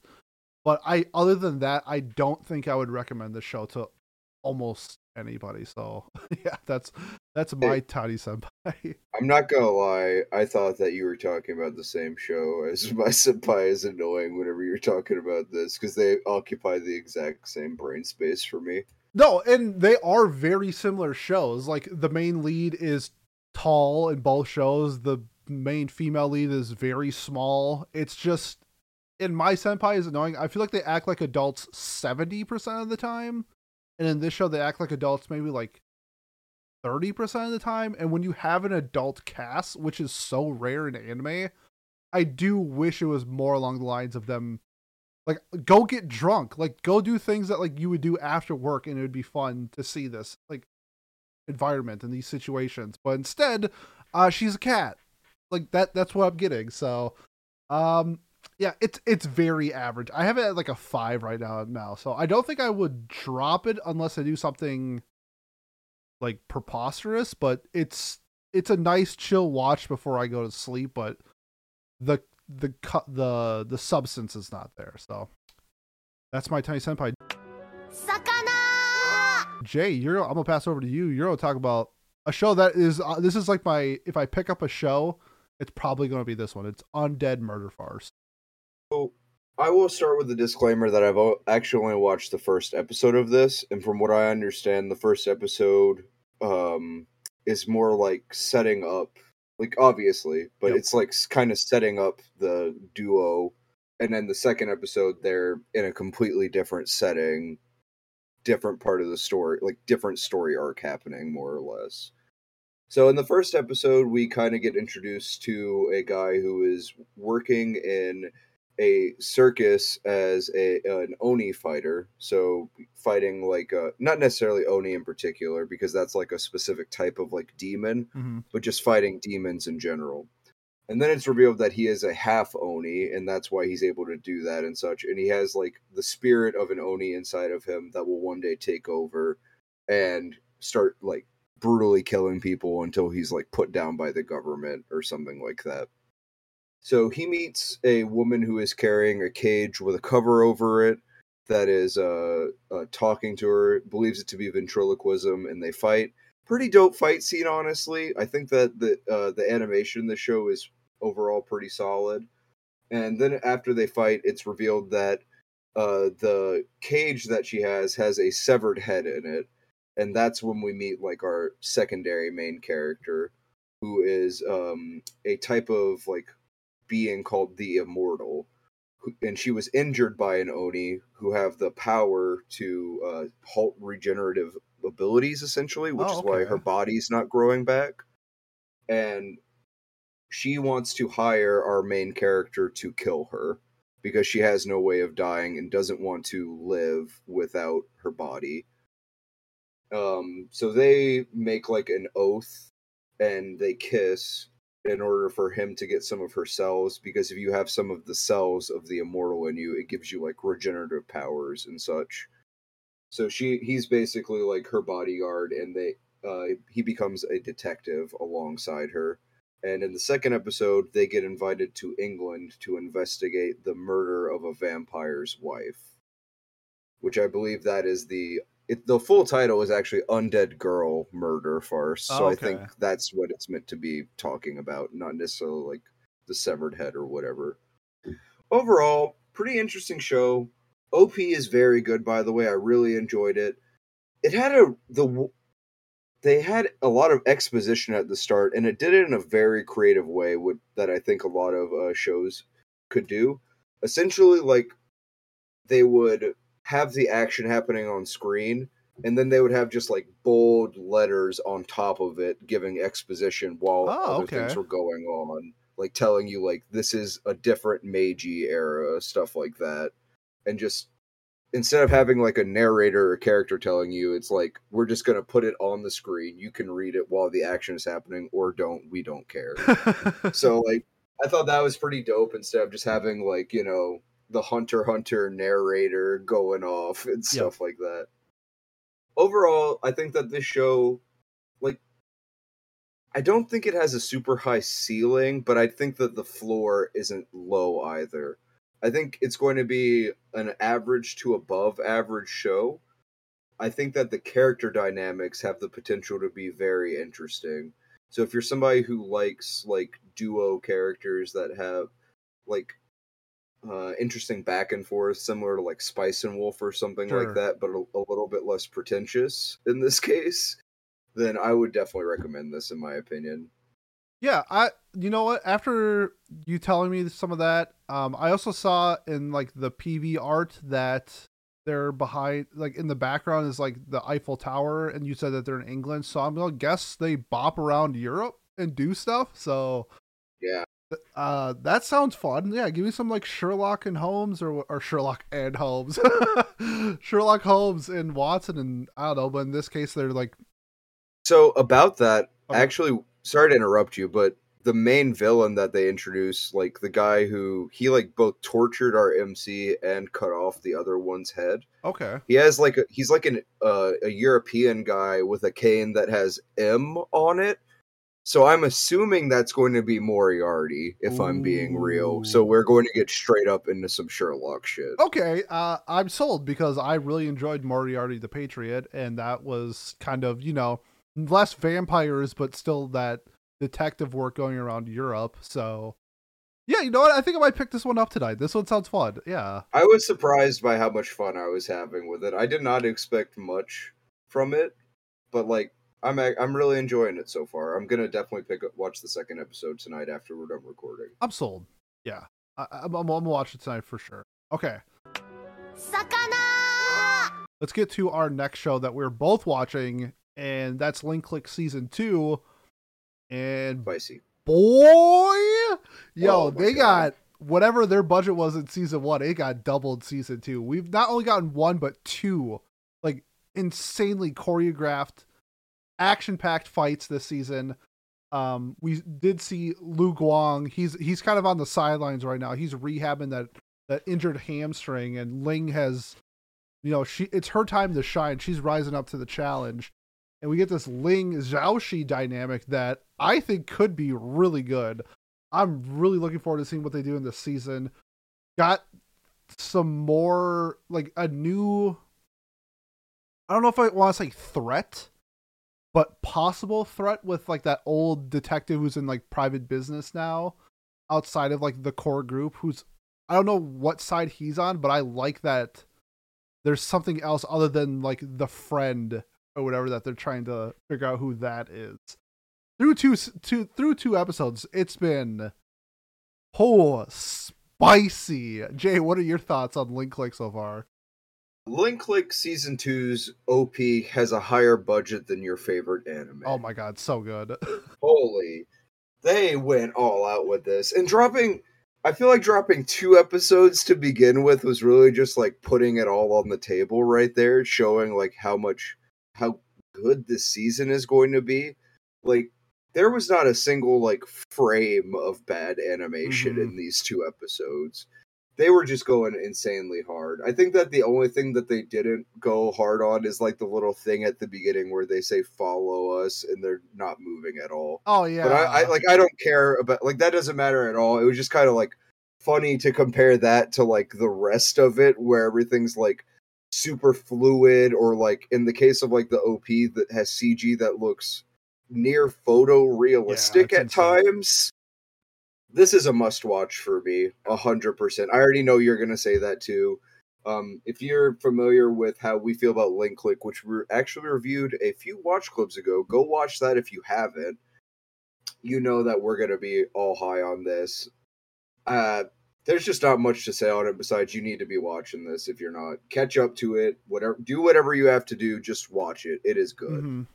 A: But I other than that, I don't think I would recommend the show to almost anybody. So yeah, that's that's my tiny senpai.
B: I'm not gonna lie. I thought that you were talking about the same show as my senpai is annoying whenever you're talking about this because they occupy the exact same brain space for me.
A: No, and they are very similar shows. Like the main lead is tall in both shows. The main female lead is very small. It's just in my senpai is annoying. I feel like they act like adults 70% of the time. And in this show they act like adults maybe like 30% of the time. And when you have an adult cast, which is so rare in anime, I do wish it was more along the lines of them like go get drunk, like go do things that like you would do after work and it would be fun to see this like environment and these situations. But instead, uh she's a cat. Like that that's what I'm getting. So um yeah, it's it's very average. I have it at like a five right now now. So I don't think I would drop it unless I do something like preposterous, but it's it's a nice chill watch before I go to sleep, but the the cut the the substance is not there. So that's my tiny senpai.
C: Sakana!
A: Jay, you're I'm gonna pass over to you. You're gonna talk about a show that is uh, this is like my if I pick up a show, it's probably gonna be this one. It's Undead Murder Farce.
B: So I will start with the disclaimer that I've actually only watched the first episode of this, and from what I understand, the first episode um, is more like setting up, like obviously, but
A: Yep.
B: it's like kind of setting up the duo, and then the second episode they're in a completely different setting, different part of the story, like different story arc happening more or less. So in the first episode, we kind of get introduced to a guy who is working in a circus as a an oni fighter. So fighting like uh not necessarily oni in particular because that's like a specific type of like demon
A: Mm-hmm.
B: but just fighting demons in general. And then it's revealed that he is a half oni and that's why he's able to do that and such. And he has like the spirit of an oni inside of him that will one day take over and start like brutally killing people until he's like put down by the government or something like that so he meets a woman who is carrying a cage with a cover over it that is uh, uh talking to her, believes it to be ventriloquism, and they fight. Pretty dope fight scene, honestly. I think that the uh, the animation in the show is overall pretty solid. And then after they fight, it's revealed that uh, the cage that she has has a severed head in it, and that's when we meet like our secondary main character, who is um, a type of like being called the Immortal, who- and she was injured by an Oni who have the power to uh, halt regenerative abilities, essentially, which
A: Oh,
B: is why
A: okay.
B: her body's not growing back. And she wants to hire our main character to kill her because she has no way of dying and doesn't want to live without her body. Um, so they make like an oath and they kiss in order for him to get some of her cells because if you have some of the cells of the immortal in you it gives you like regenerative powers and such. So she he's basically like her bodyguard and they uh he becomes a detective alongside her. And in the second episode they get invited to england to investigate the murder of a vampire's wife which i believe that is the it, the full title is actually undead girl murder farce so
A: Oh,
B: i think that's what it's meant to be talking about not necessarily like the severed head or whatever. Overall pretty interesting show. Op is very good by the way. I really enjoyed it. It had a the they had a lot of exposition at the start and it did it in a very creative way with, that i think a lot of uh, shows could do. Essentially like they would have the action happening on screen and then they would have just like bold letters on top of it giving exposition while
A: Oh,
B: other
A: okay.
B: things were going on like telling you like this is a different meiji era stuff like that. And just instead of having like a narrator or character telling you it's like we're just going to put it on the screen. You can read it while the action is happening or don't. We don't care. So like i thought that was pretty dope instead of just having like you know the hunter hunter narrator going off and stuff like that. Overall i think that this show like i don't think it has a super high ceiling but i think that the floor isn't low either. I think it's going to be an average to above average show. I think that the character dynamics have the potential to be very interesting. So if you're somebody who likes like duo characters that have like uh, interesting back and forth, similar to like Spice and Wolf or something
A: Sure.
B: like that, but a, a little bit less pretentious in this case, then I would definitely recommend this in my opinion.
A: Yeah, I you know what? After you telling me some of that, um, I also saw in like the PV art that they're behind, like in the background is like the Eiffel Tower, and you said that they're in England, so I'm gonna guess they bop around Europe and do stuff. So
B: Yeah.
A: Uh, that sounds fun. Yeah, give me some like Sherlock and Holmes, or or Sherlock and Holmes, Sherlock Holmes and Watson, and I don't know. But in this case, they're like.
B: So about that,
A: Okay.
B: actually, sorry to interrupt you, but the main villain that they introduced, like the guy who he like both tortured our MC and cut off the other one's head.
A: Okay.
B: He has like a, he's like an uh, a European guy with a cane that has M on it. So I'm assuming that's going to be Moriarty, if I'm being real. So we're going to get straight up into some Sherlock shit.
A: Okay, uh, I'm sold because I really enjoyed Moriarty the Patriot, and that was kind of you know less vampires, but still that detective work going around Europe. So, yeah, you know what? I think I might pick this one up tonight. This one sounds fun. Yeah.
B: I was surprised by how much fun I was having with it. I did not expect much from it, but like I'm I'm really enjoying it so far. I'm gonna definitely pick up watch the second episode tonight after we're done recording.
A: I'm sold. Yeah, I, I'm, I'm, I'm gonna watch it tonight for sure. Okay,
C: 魚
A: let's get to our next show that we're both watching, and that's Link Click season two. And
B: Spicy.
A: boy, yo,
B: Oh
A: they
B: God.
A: got whatever their budget was in season one. It got doubled season two. We've not only gotten one but two, like insanely choreographed, action-packed fights this season. Um, we did see Lu Guang. He's he's kind of on the sidelines right now. He's rehabbing that that injured hamstring, and Ling has, you know, she it's her time to shine. She's rising up to the challenge, and we get this Ling Zhaoxi dynamic that I think could be really good. I'm really looking forward to seeing what they do in this season. Got some more like a new. I don't know if I want to say threat, but possible threat with like that old detective who's in like private business now, outside of like the core group. Who's I don't know what side he's on, but I like that. There's something else other than like the friend or whatever that they're trying to figure out who that is. Through two, two through two episodes, it's been oh spicy. Jay, what are your thoughts on Link Click so far?
B: Link Click season 2's OP has a higher budget than your favorite anime.
A: Oh my god, so good.
B: Holy. They went all out with this. And dropping I feel like dropping two episodes to begin with was really just like putting it all on the table right there, showing like how much how good this season is going to be. Like there was not a single like frame of bad animation
A: Mhm.
B: in these two episodes. They were just going insanely hard. I think that the only thing that they didn't go hard on is like the little thing at the beginning where they say follow us and they're not moving at all.
A: Oh yeah.
B: But I, I like I don't care about like that doesn't matter at all. It was just kind of like funny to compare that to like the rest of it where everything's like super fluid or like in the case of like the OP that has CG that looks near photorealistic
A: it's
B: at
A: insane.
B: times. This is a must watch for me, hundred percent. I already know you're gonna say that too. Um, if you're familiar with how we feel about Link Click, which we actually reviewed a few watch clips ago, go watch that if you haven't. You know that we're gonna be all high on this. Uh, there's just not much to say on it besides you need to be watching this if you're not. Catch up to it. Whatever, do whatever you have to do. Just watch it. It is good.
A: Mhm.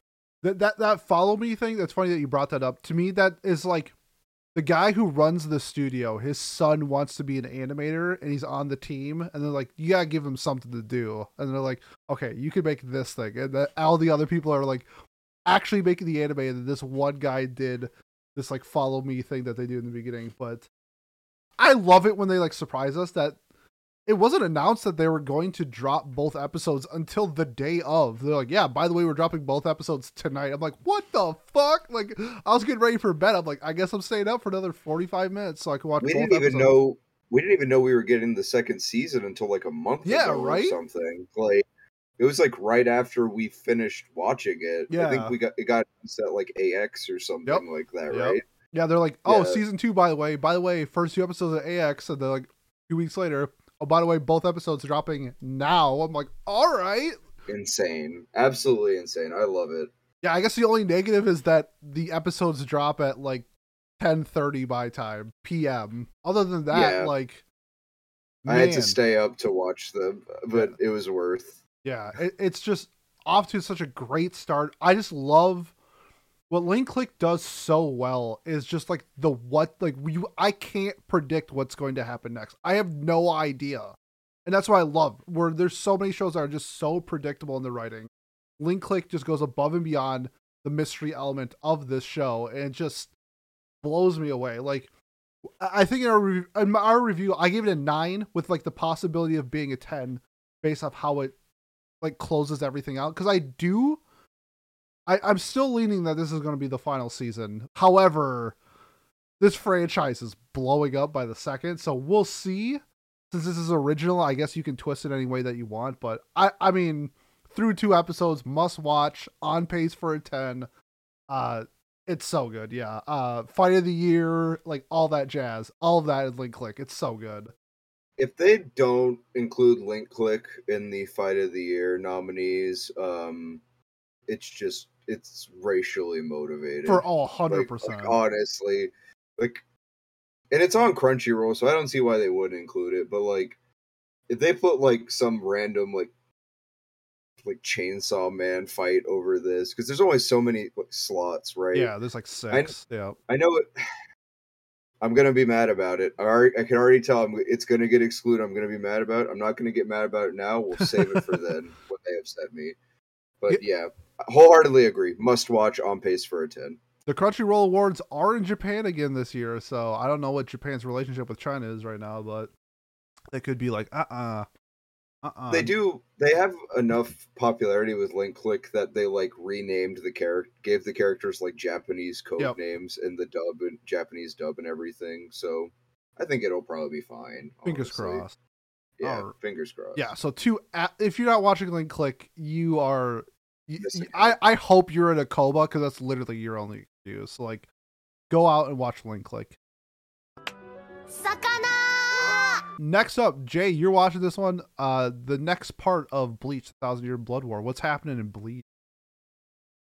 A: That that that follow me thing. That's funny that you brought that up. To me, that is like the guy who runs the studio. His son wants to be an animator, and he's on the team. And they're like, "You gotta give him something to do." And they're like, "Okay, you can make this thing." And the, all the other people are like, actually making the anime. And this one guy did this like follow me thing that they do in the beginning. But I love it when they like surprise us that it wasn't announced that they were going to drop both episodes until the day of. They're like, yeah, by the way, we're dropping both episodes tonight. I'm like, what the fuck? Like, I was getting ready for bed. I'm like, I guess I'm staying up for another 45 minutes so I can watch
B: We
A: both
B: didn't even
A: episodes.
B: know. We didn't even know we were getting the second season until like a month
A: Yeah,
B: ago
A: right?
B: or something. Like it was like right after we finished watching it.
A: Yeah.
B: I think we got it got set like AX or something like that,
A: Yep.
B: right?
A: Yeah, they're like, oh,
B: Yeah.
A: season two, by the way. By the way, first two episodes of AX, and they're like, two weeks later, oh, by the way, both episodes dropping now. I'm like, all right.
B: Insane. Absolutely insane. I love it.
A: Yeah, I guess the only negative is that the episodes drop at like 10:30 by time PM. Other than that,
B: Yeah.
A: like
B: I had to stay up to watch them, but it was worth.
A: Yeah, it, it's just off to such a great start. I just love what Link Click does so well is just like the what like you I can't predict what's going to happen next. I have no idea. And that's what I love. Where there's so many shows that are just so predictable in the writing. Link Click just goes above and beyond the mystery element of this show and just blows me away. Like I think in our, in our review, I gave it a nine with like the possibility of being a ten based off how it like closes everything out. Because I do, I I'm still leaning that this is going to be the final season. However, this franchise is blowing up by the second, so we'll see. Since this is original, I guess you can twist it any way that you want. But I I mean, through two episodes, must watch, on pace for a ten. Uh, it's so good, yeah. Uh Fight of the Year, like all that jazz. All of that in Link Click. It's so good.
B: If they don't include Link Click in the Fight of the Year nominees, um it's just it's racially motivated.
A: For all hundred
B: Like-
A: percent.
B: like, honestly. Like and it's on Crunchyroll, so I don't see why they wouldn't include it, but like if they put like some random like like chainsaw man fight over this because there's only so many like, slots right
A: Yeah, there's like six. yeah.
B: I know it. I'm gonna be mad about it. I, already, I can already tell I'm, it's gonna get excluded. I'm gonna be mad about it. I'm not gonna get mad about it now. We'll save it for then when they upset me. But yeah, wholeheartedly agree. Must watch on pace for a ten.
A: The Crunchyroll Awards are in Japan again this year, so I don't know what Japan's relationship with China is right now, but they could be like, uh uh-uh, uh.
B: they do. They have enough popularity with Link Click that they like renamed the character, gave the characters like Japanese code
A: Yep.
B: names in the dub and Japanese dub and everything. So I think it'll probably be fine.
A: Fingers
B: honestly.
A: crossed.
B: Yeah,
A: Alright.
B: fingers crossed.
A: Yeah, so two. If you're not watching Link Click, you are. Y-
B: Missing
A: y- I I hope you're in a coma because that's literally your only excuse. So like, go out and watch Link Click.
C: 魚
A: Next up, Jay, you're watching this one. Uh, the next part of Bleach: Thousand Year Blood War. What's happening in Bleach?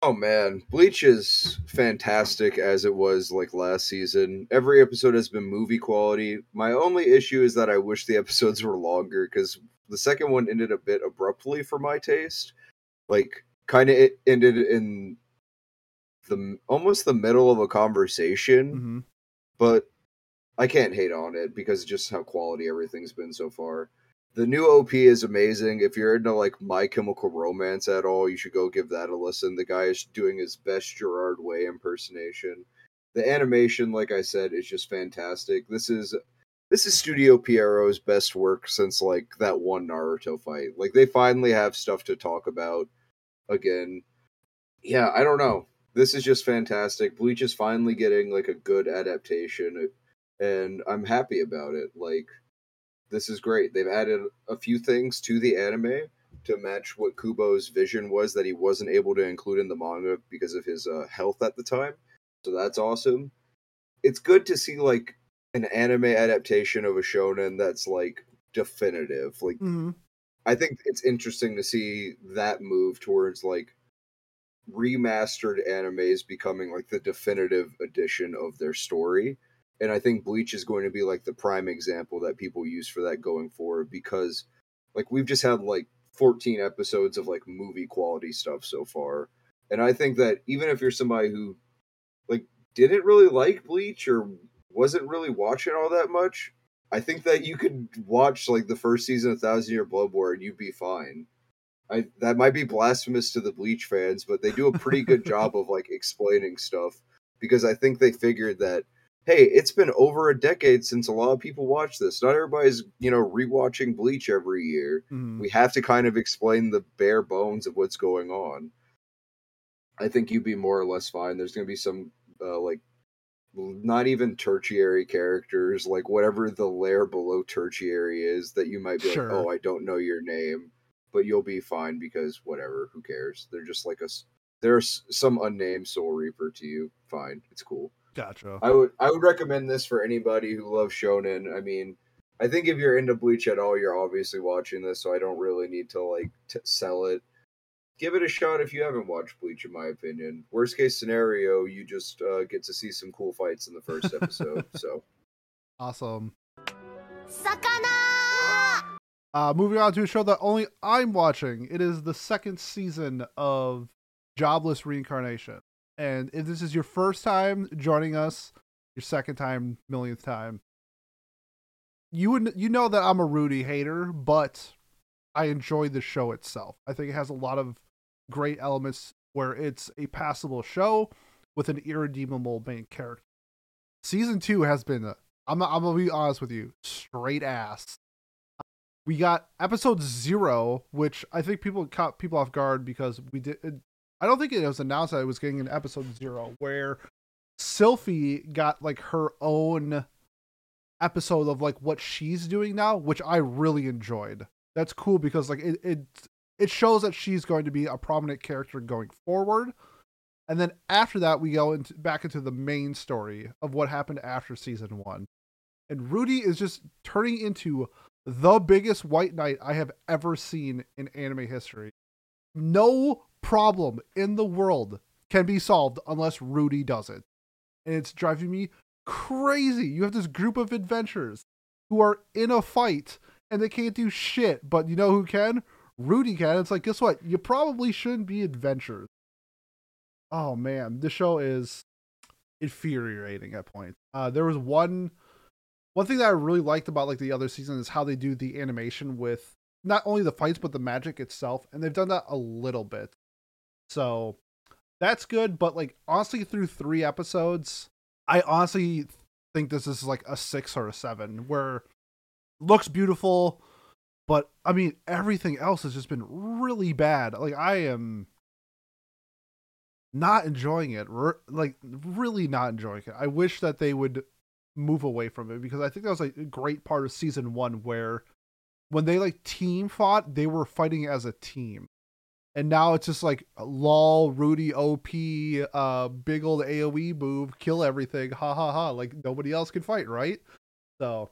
B: Oh man, Bleach is fantastic as it was like last season. Every episode has been movie quality. My only issue is that I wish the episodes were longer because the second one ended a bit abruptly for my taste. Like, kind of ended in the almost the middle of a conversation,
A: hmm
B: but I can't hate on it because just how quality everything's been so far. The new OP is amazing. If you're into like My Chemical Romance at all, you should go give that a listen. The guy is doing his best Gerard Way impersonation. The animation, like I said, is just fantastic. This is this is Studio Pierrot's best work since like that one Naruto fight. Like they finally have stuff to talk about again. Yeah, I don't know. This is just fantastic. Bleach is finally getting like a good adaptation and I'm happy about it. Like this is great. They've added a few things to the anime to match what Kubo's vision was that he wasn't able to include in the manga because of his uh, health at the time. So that's awesome. It's good to see like an anime adaptation of a shonen that's like definitive. Like
A: hmm
B: I think it's interesting to see that move towards like remastered animes becoming like the definitive edition of their story. And I think Bleach is going to be like the prime example that people use for that going forward because like we've just had like 14 episodes of like movie quality stuff so far. And I think that even if you're somebody who like didn't really like Bleach or wasn't really watching all that much, I think that you could watch like the first season of Thousand Year Blood War and you'd be fine. I that might be blasphemous to the Bleach fans, but they do a pretty good job of like explaining stuff because I think they figured that hey, it's been over a decade since a lot of people watch this. Not everybody's, you know, rewatching Bleach every year.
A: hmm
B: We have to kind of explain the bare bones of what's going on. I think you'd be more or less fine. There's going to be some uh, like not even tertiary characters, like whatever the layer below tertiary is that you might be
A: Sure.
B: like, "Oh, I don't know your name," but you'll be fine because whatever, who cares? They're just like a there's some unnamed Soul Reaper to you. Fine, it's cool.
A: Gotcha.
B: I would I would recommend this for anybody who loves shonen. I mean, I think if you're into Bleach at all, you're obviously watching this, so I don't really need to like t- sell it. Give it a shot if you haven't watched Bleach, in my opinion. Worst case scenario, you just uh, get to see some cool fights in the first episode. so
A: Awesome.
C: 魚
A: Uh, moving on to a show that only I'm watching. It is the second season of Jobless Reincarnation. And if this is your first time joining us, your second time, millionth time, you would you know that I'm a Rudy hater, but I enjoy the show itself. I think it has a lot of great elements where it's a passable show with an irredeemable main character. Season two has been, i I'm, I'm gonna be honest with you, straight ass. We got episode zero, which I think people caught people off guard because we did. I don't think it was announced that it was getting an episode zero where Sylphie got like her own episode of like what she's doing now, which I really enjoyed. That's cool because like it it it shows that she's going to be a prominent character going forward. And then after that, we go into back into the main story of what happened after season one. And Rudy is just turning into the biggest white knight I have ever seen in anime history. No problem in the world can be solved unless Rudy does it. And it's driving me crazy. You have this group of adventurers who are in a fight and they can't do shit, but you know who can? Rudy can. It's like, guess what? You probably shouldn't be adventurers. Oh man, this show is infuriating at points. Uh, there was one one thing that I really liked about like the other season is how they do the animation with not only the fights but the magic itself, and they've done that a little bit. So that's good, but like honestly, through three episodes, I honestly think this is like a six or a seven, where looks beautiful, but I mean everything else has just been really bad. Like I am not enjoying it. like really not enjoying it. I wish that they would move away from it because I think that was like a great part of season one where when they like team fought, they were fighting as a team. And now it's just like lol, Rudy OP, uh, big old AoE move, kill everything, ha ha ha. Like nobody else can fight, right? So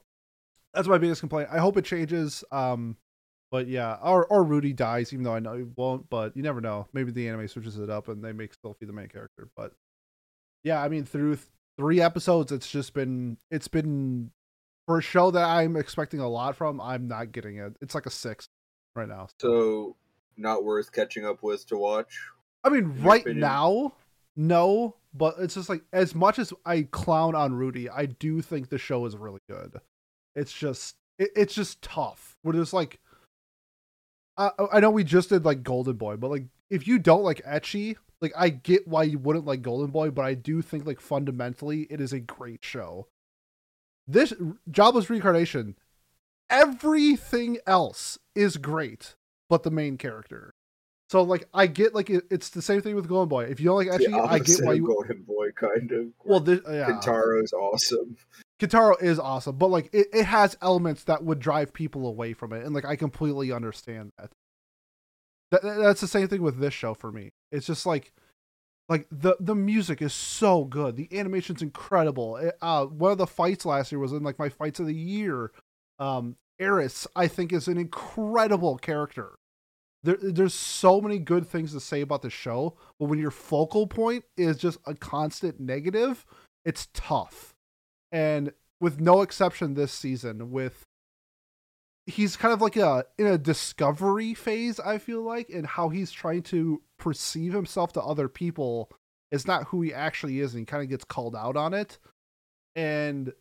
A: that's my biggest complaint. I hope it changes. Um, but yeah, or or Rudy dies, even though I know he won't. But you never know. Maybe the anime switches it up and they make Sylphie the main character. But yeah, I mean, through th- three episodes, it's just been it's been for a show that I'm expecting a lot from. I'm not getting it. It's like a six right now.
B: So not worth catching up with to watch.
A: I mean, right opinion? now, no. But it's just like as much as I clown on Rudy, I do think the show is really good. It's just it, it's just tough. Where there's like I, I know we just did like Golden Boy, but like if you don't like ecchi, like I get why you wouldn't like Golden Boy, but I do think like fundamentally it is a great show. This Jobless Reincarnation, everything else is great, but the main character. So like I get like it, it's the same thing with Golden Boy. If you don't like ecchi, I get why you
B: Golden Boy kind of.
A: Well, this, yeah.
B: Kintaro's awesome.
A: Kintaro is awesome, but like it, it has elements that would drive people away from it, and like I completely understand that. that. That's the same thing with this show for me. It's just like like the the music is so good, the animation's incredible. It, uh, one of the fights last year was in like my fights of the year. Um, Eris, I think, is an incredible character. There, there's so many good things to say about the show, but when your focal point is just a constant negative, it's tough and with no exception this season with he's kind of like a in a discovery phase i feel like and how he's trying to perceive himself to other people is not who he actually is and he kind of gets called out on it. And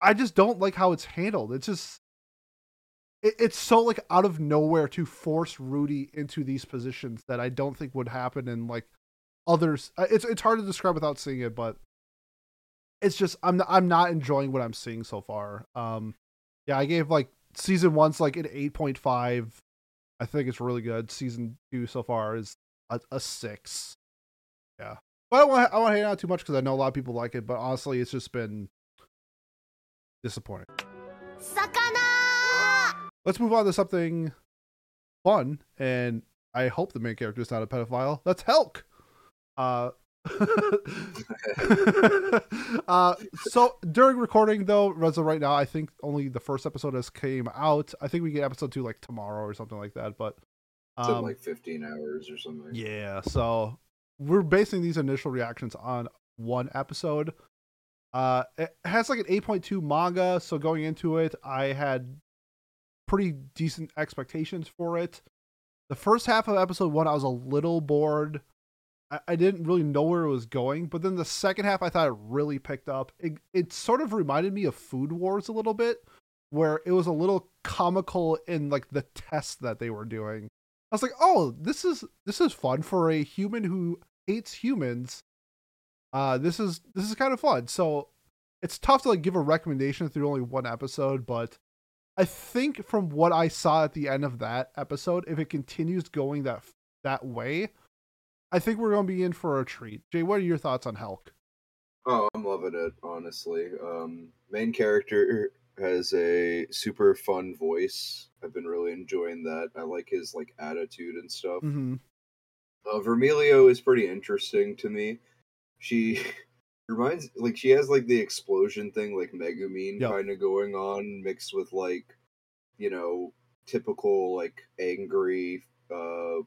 A: i just don't like how it's handled. It's just it, it's so like out of nowhere to force rudy into these positions that i don't think would happen in like others. Uh, it's it's hard to describe without seeing it but it's just I'm not, I'm not enjoying what I'm seeing so far. Um, yeah, I gave like season one's like an eight point five. I think it's really good. Season two so far is a, a six. Yeah, but I don't want I want to hang out too much because I know a lot of people like it. But honestly, it's just been disappointing. Sakana! Let's move on to something fun, and I hope the main character is not a pedophile. That's Helck. Uh, uh, so during recording though, as of right now, I think only the first episode has came out. I think we get episode two like tomorrow or something like that. But
B: um, like fifteen hours or something.
A: Yeah, so we're basing these initial reactions on one episode. Uh, it has like an eight point two manga, so going into it, I had pretty decent expectations for it. The first half of episode one, I was a little bored I, didn't really know where it was going. But then the second half, I thought it really picked up. It, it sort of reminded me of Food Wars a little bit, where it was a little comical in like the tests that they were doing. I was like, oh, this is this is fun for a human who hates humans. Uh, this is this is kind of fun. So it's tough to like give a recommendation through only one episode, but I think from what I saw at the end of that episode, if it continues going that that way, I think we're going to be in for a treat. Jay, what are your thoughts on Helck?
B: Oh, I'm loving it, honestly. Um, main character has a super fun voice. I've been really enjoying that. I like his like attitude and stuff.
A: Mm-hmm.
B: Uh, Vermilio is pretty interesting to me. She reminds like she has like the explosion thing, like Megumin
A: Yep.
B: kind of going on, mixed with like you know typical like angry uh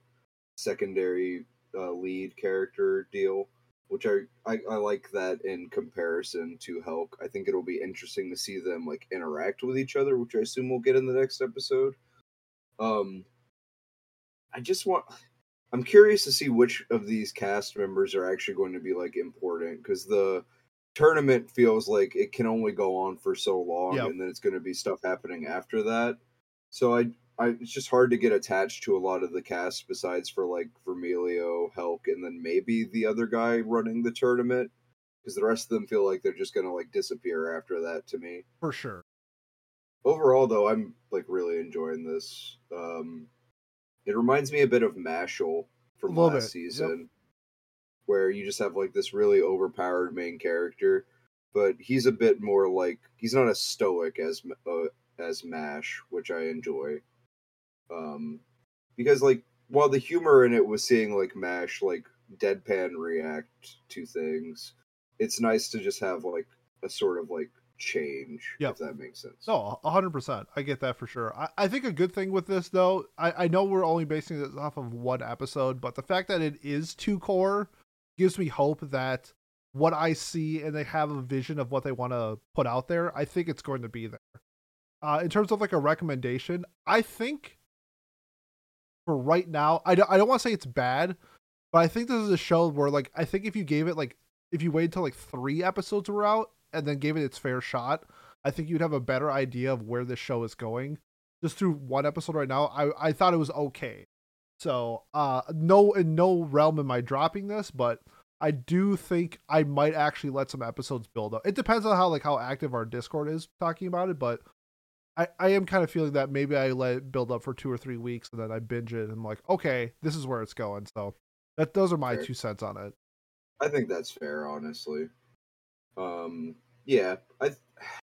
B: secondary uh, lead character deal. Which I, I I like that in comparison to Helck. I think it'll be interesting to see them like interact with each other, which I assume we'll get in the next episode. Um, I just want I'm curious to see which of these cast members are actually going to be like important because the tournament feels like it can only go on for so long,
A: Yep.
B: and then it's going to be stuff happening after that. So I, I, it's just hard to get attached to a lot of the cast besides for like Vermilio, Helck, and then maybe the other guy running the tournament because the rest of them feel like they're just going to like disappear after that to me.
A: For sure.
B: overall though i'm like really enjoying this um it reminds me a bit of Mashle from last
A: bit,
B: season where you just have like this really overpowered main character but he's a bit more like he's not as stoic as uh, as mash which i enjoy um because like while the humor in it was seeing like mash like deadpan react to things it's nice to just have like a sort of like change
A: Yep.
B: if that makes sense
A: No, a hundred percent. I get that for sure. I, I think a good thing with this though, I, I know we're only basing this off of one episode, but the fact that it is two core gives me hope that what I see and they have a vision of what they want to put out there, I think it's going to be there. Uh, in terms of like a recommendation, I think for right now, I don't, I don't want to say it's bad, but I think this is a show where like I think if you gave it like if you waited till like three episodes were out and then gave it its fair shot, I think you'd have a better idea of where this show is going. Just through one episode right now, I, I thought it was okay. So uh no in no realm am I dropping this, but I do think I might actually let some episodes build up. It depends on how like how active our Discord is talking about it, but I, I am kind of feeling that maybe I let it build up for two or three weeks and then I binge it and I'm like, okay, this is where it's going. So that those are my
B: Fair.
A: two cents on it.
B: I think that's fair, honestly. Um, yeah, I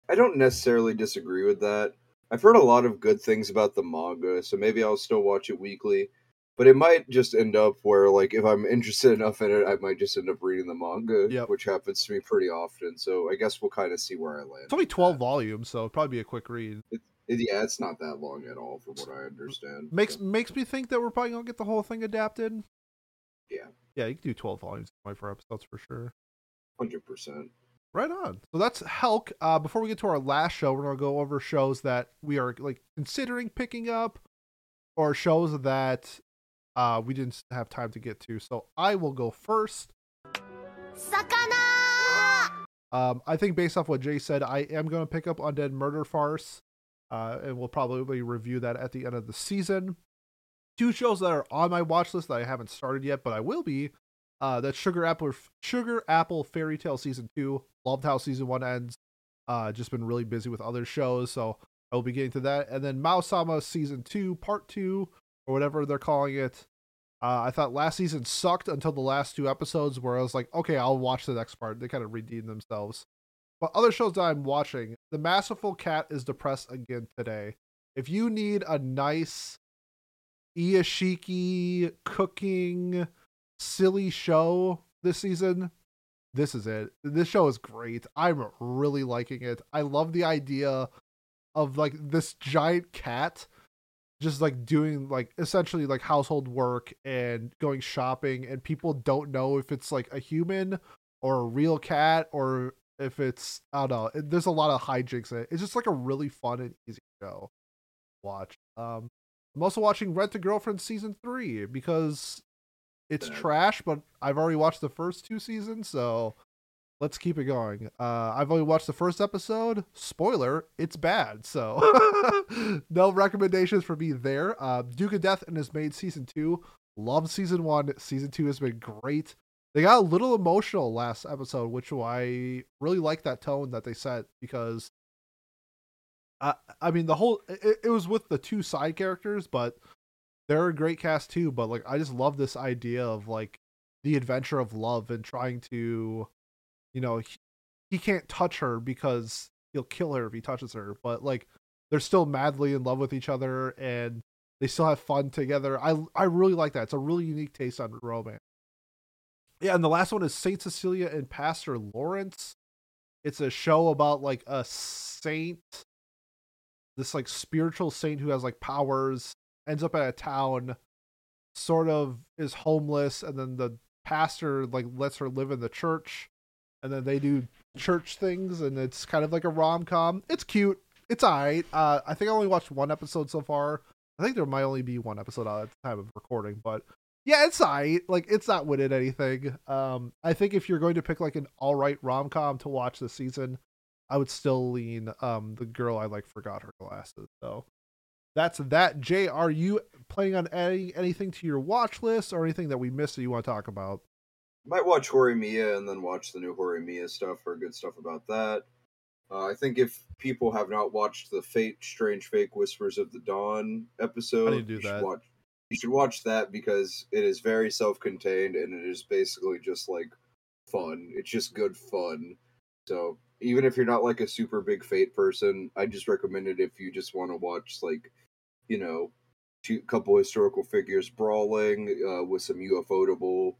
B: I don't necessarily disagree with that. I've heard a lot of good things about the manga, so maybe I'll still watch it weekly. But it might just end up where, like, if I'm interested enough in it, I might just end up reading the manga,
A: Yep.
B: which happens to me pretty often. So I guess we'll kind of see where I land.
A: It's only twelve
B: that.
A: volumes, so probably be a quick read.
B: It- yeah, it's not that long at all, from what I understand.
A: Makes
B: so-
A: makes me think that we're probably gonna get the whole thing adapted.
B: Yeah.
A: Yeah, you can do twelve volumes in four episodes for sure.
B: hundred percent.
A: Right on. So that's Helck. Uh, before we get to our last show, we're gonna go over shows that we are like considering picking up, or shows that uh we didn't have time to get to. So I will go first.
C: 魚
A: Um, I think based off what Jay said, I am going to pick up Undead Murder Farce, uh, and we'll probably review that at the end of the season. Two shows that are on my watch list that I haven't started yet, but I will be. Uh, that's Sugar Apple, Sugar Apple Fairy Tale season two. Loved how season one ends. Uh, just been really busy with other shows, so I will be getting to that. And then Mao Sama season two, part two, or whatever they're calling it. Uh, I thought last season sucked until the last two episodes, where I was like, okay, I'll watch the next part. They kind of redeemed themselves. But other shows that I'm watching, The Masterful Cat is depressed again today. If you need a nice iyashikei cooking silly show this season, this is it. This show is great. I'm really liking it. I love the idea of like this giant cat just like doing like essentially like household work and going shopping and people don't know if it's like a human or a real cat or if it's I don't know. It- There's a lot of hijinks in it. It's just like a really fun and easy show to watch. Um I'm also watching Rent a Girlfriend season 3 because it's trash, but I've already watched the first two seasons, so let's keep it going. Uh, I've only watched the first episode. Spoiler, it's bad. So no recommendations for me there. Uh, Duke of Death and his Maid season two. Love season one. Season two has been great. They got a little emotional last episode, which I really like that tone that they set because I I mean the whole it, it was with the two side characters, but they're a great cast too. But like I just love this idea of like the adventure of love and trying to, you know, he, he can't touch her because he'll kill her if he touches her. But like they're still madly in love with each other and they still have fun together. I I really like that. It's a really unique taste on romance. Yeah, and the last one is Saint Cecilia and Pastor Lawrence. It's a show about like a saint, this like spiritual saint who has like powers, ends up at a town, sort of is homeless, and then the pastor like lets her live in the church, and then they do church things, and it's kind of like a rom com. It's cute. It's alright. Uh, I think I only watched one episode so far. I think there might only be one episode out at the time of recording, but yeah, it's alright. Like it's not winning anything. Um, I think if you're going to pick like an all right rom com to watch this season, I would still lean um the girl I like forgot her glasses. So that's that. Jay, are you planning on adding anything to your watch list or anything that we missed that you want to talk about?
B: Might watch Horimiya and then watch the new Horimiya stuff for good stuff about that. Uh, I think if people have not watched the Fate Strange Fake Whispers of the Dawn episode,
A: I need to do
B: you
A: that.
B: should watch you should watch that because it is very self-contained and it is basically just like fun. It's just good fun. So even if you're not like a super big Fate person, I just recommend it if you just want to watch like, you know, two couple historical figures brawling uh, with some UFOtable.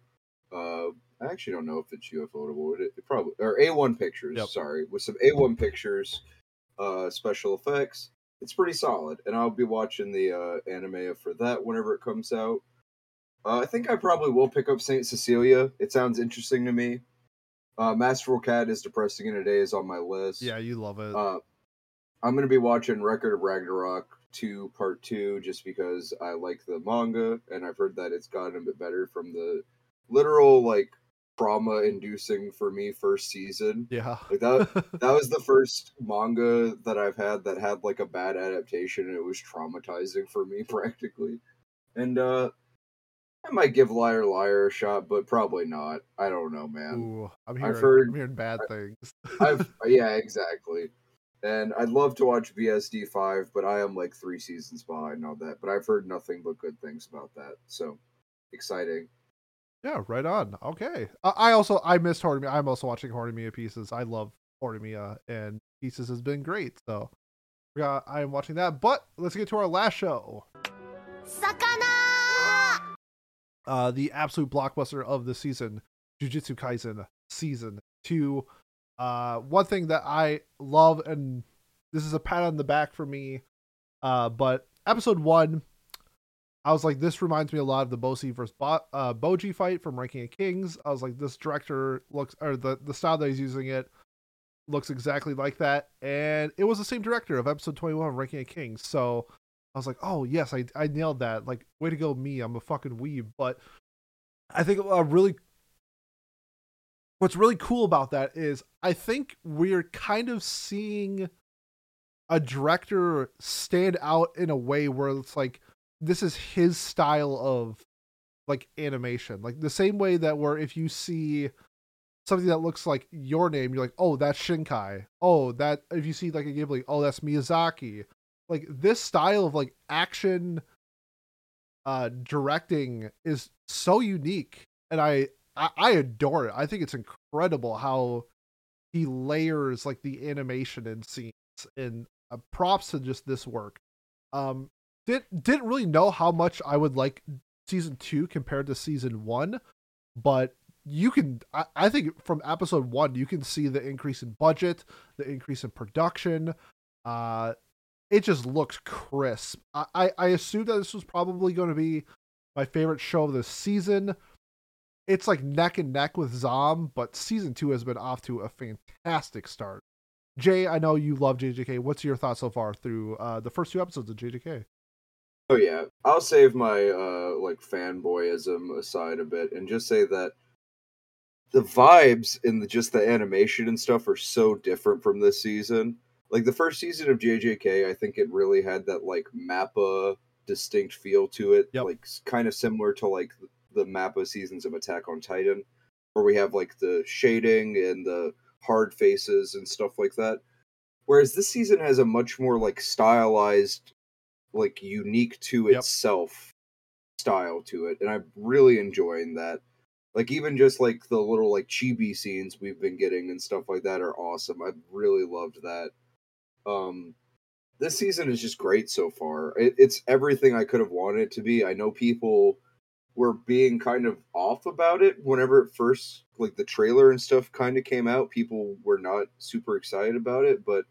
B: Uh, I actually don't know if it's UFOtable. It, it probably or A1 pictures.
A: Yep.
B: Sorry, with some A1 pictures, uh, special effects. It's pretty solid, and I'll be watching the uh, anime for that whenever it comes out. Uh, I think I probably will pick up Saint Cecilia. It sounds interesting to me. Uh, Masterful Cat is Depressed Again Today is on my list.
A: Yeah, you love it.
B: Uh, I'm gonna be watching Record of Ragnarok two part two just because I like the manga and I've heard that it's gotten a bit better from the literal like trauma inducing for me first season.
A: yeah.
B: Like that that was the first manga that I've had that had like a bad adaptation and it was traumatizing for me practically. And uh I might give Liar Liar a shot, but probably not. I don't know, man.
A: Ooh, I'm
B: I've heard-
A: I'm hearing bad things.
B: I've yeah, exactly. And I'd love to watch BSD five, but I am like three seasons behind on that. But I've heard nothing but good things about that. So exciting.
A: Yeah, right on. Okay. I, I also I missed Horimiya. I'm also watching Horimiya Pieces. I love Horimiya, and Pieces has been great. So yeah, I am watching that. But let's get to our last show.
C: 魚
A: Uh, the absolute blockbuster of the season, Jujutsu Kaisen season two. Uh, one thing that I love, and this is a pat on the back for me. Uh, but episode one, I was like, this reminds me a lot of the Bosse versus Bo- uh, Bojji fight from Ranking of Kings. I was like, this director looks, or the the style that he's using it looks exactly like that, and it was the same director of episode twenty one of Ranking of Kings. So I was like, oh yes, I I nailed that. Like, way to go, me. I'm a fucking weeb. But I think a really what's really cool about that is I think we're kind of seeing a director stand out in a way where it's like this is his style of like animation. Like the same way that where if you see something that looks like your name, you're like, oh, that's Shinkai. Oh, that if you see like a Ghibli, oh, that's Miyazaki. Like this style of like action uh directing is so unique and I, I I adore it. I think it's incredible how he layers like the animation and scenes and uh, props to just this work. Um did didn't really know how much I would like season 2 compared to season 1, but you can I, I think from episode 1 you can see the increase in budget, the increase in production. Uh it just looks crisp. I, I, I assume that this was probably going to be my favorite show of the season. It's like neck and neck with Zom, but season two has been off to a fantastic start. Jay, I know you love JJK. What's your thoughts so far through uh, the first two episodes of JJK?
B: Oh yeah, I'll save my uh like fanboyism aside a bit and just say that the vibes in the, just the animation and stuff are so different from this season. Like the first season of JJK, I think it really had that like Mappa distinct feel to it,
A: Yep.
B: like kind of similar to like the Mappa seasons of Attack on Titan, where we have like the shading and the hard faces and stuff like that. Whereas this season has a much more like stylized, like unique to
A: Yep.
B: itself style to it, and I'm really enjoying that. Like even just like the little like chibi scenes we've been getting and stuff like that are awesome. I've really loved that. Um, this season is just great so far. It, it's everything I could have wanted it to be. I know people were being kind of off about it whenever it first like the trailer and stuff kind of came out. People were not super excited about it, but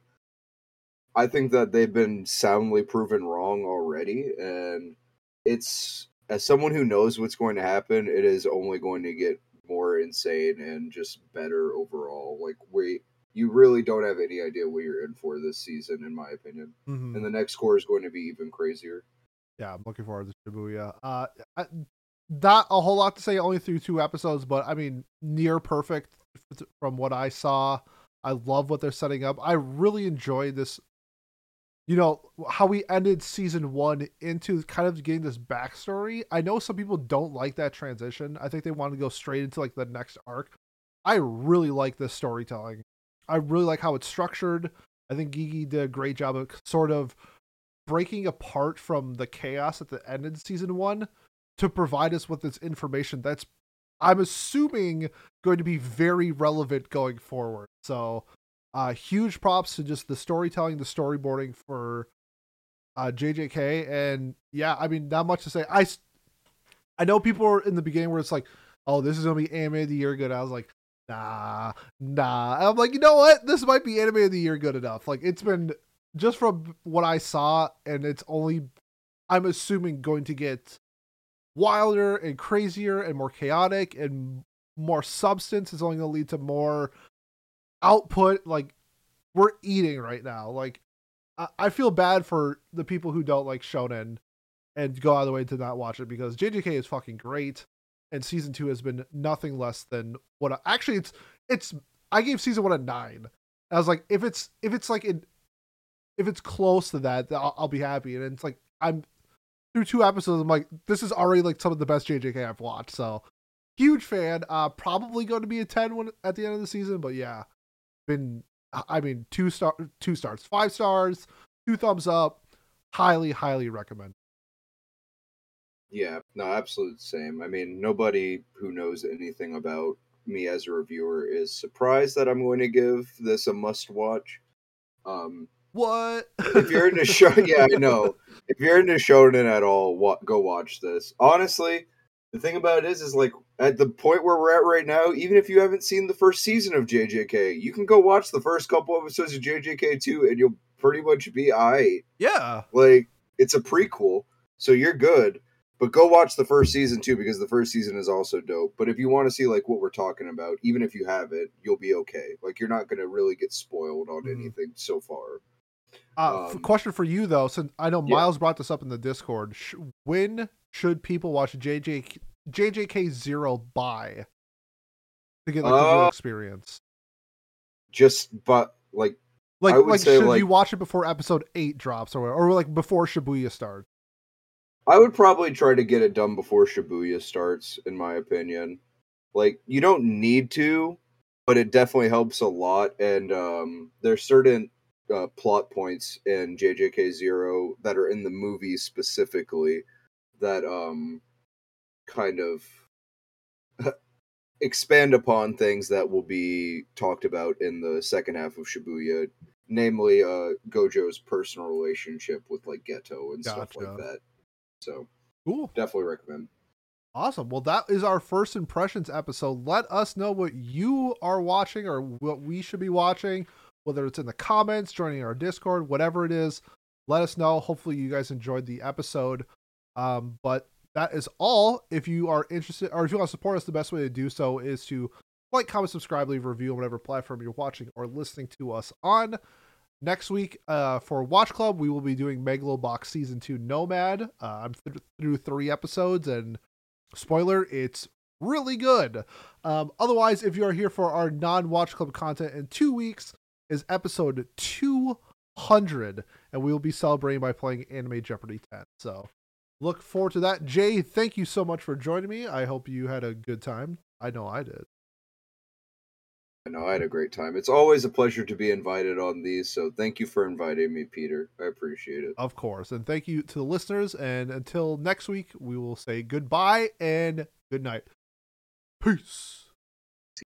B: I think that they've been soundly proven wrong already and it's as someone who knows what's going to happen, it is only going to get more insane and just better overall. Like we you really don't have any idea what you're in for this season, in my opinion.
A: Mhm.
B: And the next cour is going to be even crazier.
A: yeah, I'm looking forward to Shibuya. Uh, I, not a whole lot to say, only through two episodes, but I mean, near perfect from what I saw. I love what they're setting up. I really enjoyed this. You know how we ended season one into kind of getting this backstory. I know some people don't like that transition. I think they want to go straight into like the next arc. I really like this storytelling. I really like how it's structured. I think Gege did a great job of sort of breaking apart from the chaos at the end of season one to provide us with this information that's I'm assuming going to be very relevant going forward. So uh huge props to just the storytelling, the storyboarding for uh JJK and yeah, I mean not much to say. I I know people are in the beginning where it's like, "Oh, this is to be anime of the year good." I was like, "Nah, nah." And I'm like, "You know what? This might be anime of the year good enough." Like it's been just from what I saw and it's only I'm assuming going to get wilder and crazier and more chaotic and more substance is only to lead to more output like we're eating right now. Like I, I feel bad for the people who don't like shonen and go out of the way to not watch it because jjk is fucking great and season two has been nothing less than what I, actually it's it's i gave season one a nine. I was like if it's if it's like in if it's close to that I'll, I'll be happy. And it's like i'm through two episodes i'm like this is already like some of the best jjk i've watched. So huge fan. Uh probably going to be a 10 when at the end of the season but yeah been i mean two star two stars five stars two thumbs up highly highly recommend
B: Yeah, no, absolute same. I mean, nobody who knows anything about me as a reviewer is surprised that I'm going to give this a must watch. Um,
A: what
B: if you're into show, yeah, I know. If you're into shonen at all, wa- go watch this. Honestly, the thing about it is, is like at the point where we're at right now, even if you haven't seen the first season of JJK, you can go watch the first couple episodes of JJK two, and you'll pretty much be alright.
A: yeah
B: Like it's a prequel, so you're good. But go watch the first season too, because the first season is also dope. But if you want to see like what we're talking about, even if you have it, you'll be okay. Like you're not gonna really get spoiled on
A: Mhm.
B: anything so far.
A: Uh,
B: Um,
A: question for you though, since I know
B: yeah.
A: Miles brought this up in the Discord. Sh- when should people watch JJ JJK Zero by to get like the real
B: Uh,
A: experience?
B: Just but like
A: Like,
B: I would
A: like should
B: like-
A: you watch it before episode eight drops, or or like before Shibuya starts?
B: I would probably try to get it done before Shibuya starts, in my opinion. Like, you don't need to, but it definitely helps a lot. And um, there's certain uh, plot points in JJK Zero that are in the movie specifically that um, kind of expand upon things that will be talked about in the second half of Shibuya, namely uh, Gojo's personal relationship with like Geto and stuff like that. So
A: Cool.
B: definitely recommend.
A: Awesome. Well, that is our first impressions episode. Let us know what you are watching or what we should be watching, whether it's in the comments, joining our Discord, whatever it is. Let us know. Hopefully, you guys enjoyed the episode. Um, but that is all. If you are interested or if you want to support us, the best way to do so is to like, comment, subscribe, leave a review on whatever platform you're watching or listening to us on. Next week, uh, for Watch Club, we will be doing Megalobox Season 2 Nomad. Uh, I'm th- through three episodes, and spoiler, it's really good. Um, otherwise, if you are here for our non Watch Club content in two weeks, is episode 200, and we will be celebrating by playing Anime Jeopardy 10. So look forward to that. Jay, thank you so much for joining me. I hope you had a good time. I know I did.
B: I know I had a great time. It's always a pleasure to be invited on these, so thank you for inviting me, Peter. I appreciate it.
A: Of course. And thank you to the listeners. And until next week, we will say goodbye and good night. Peace.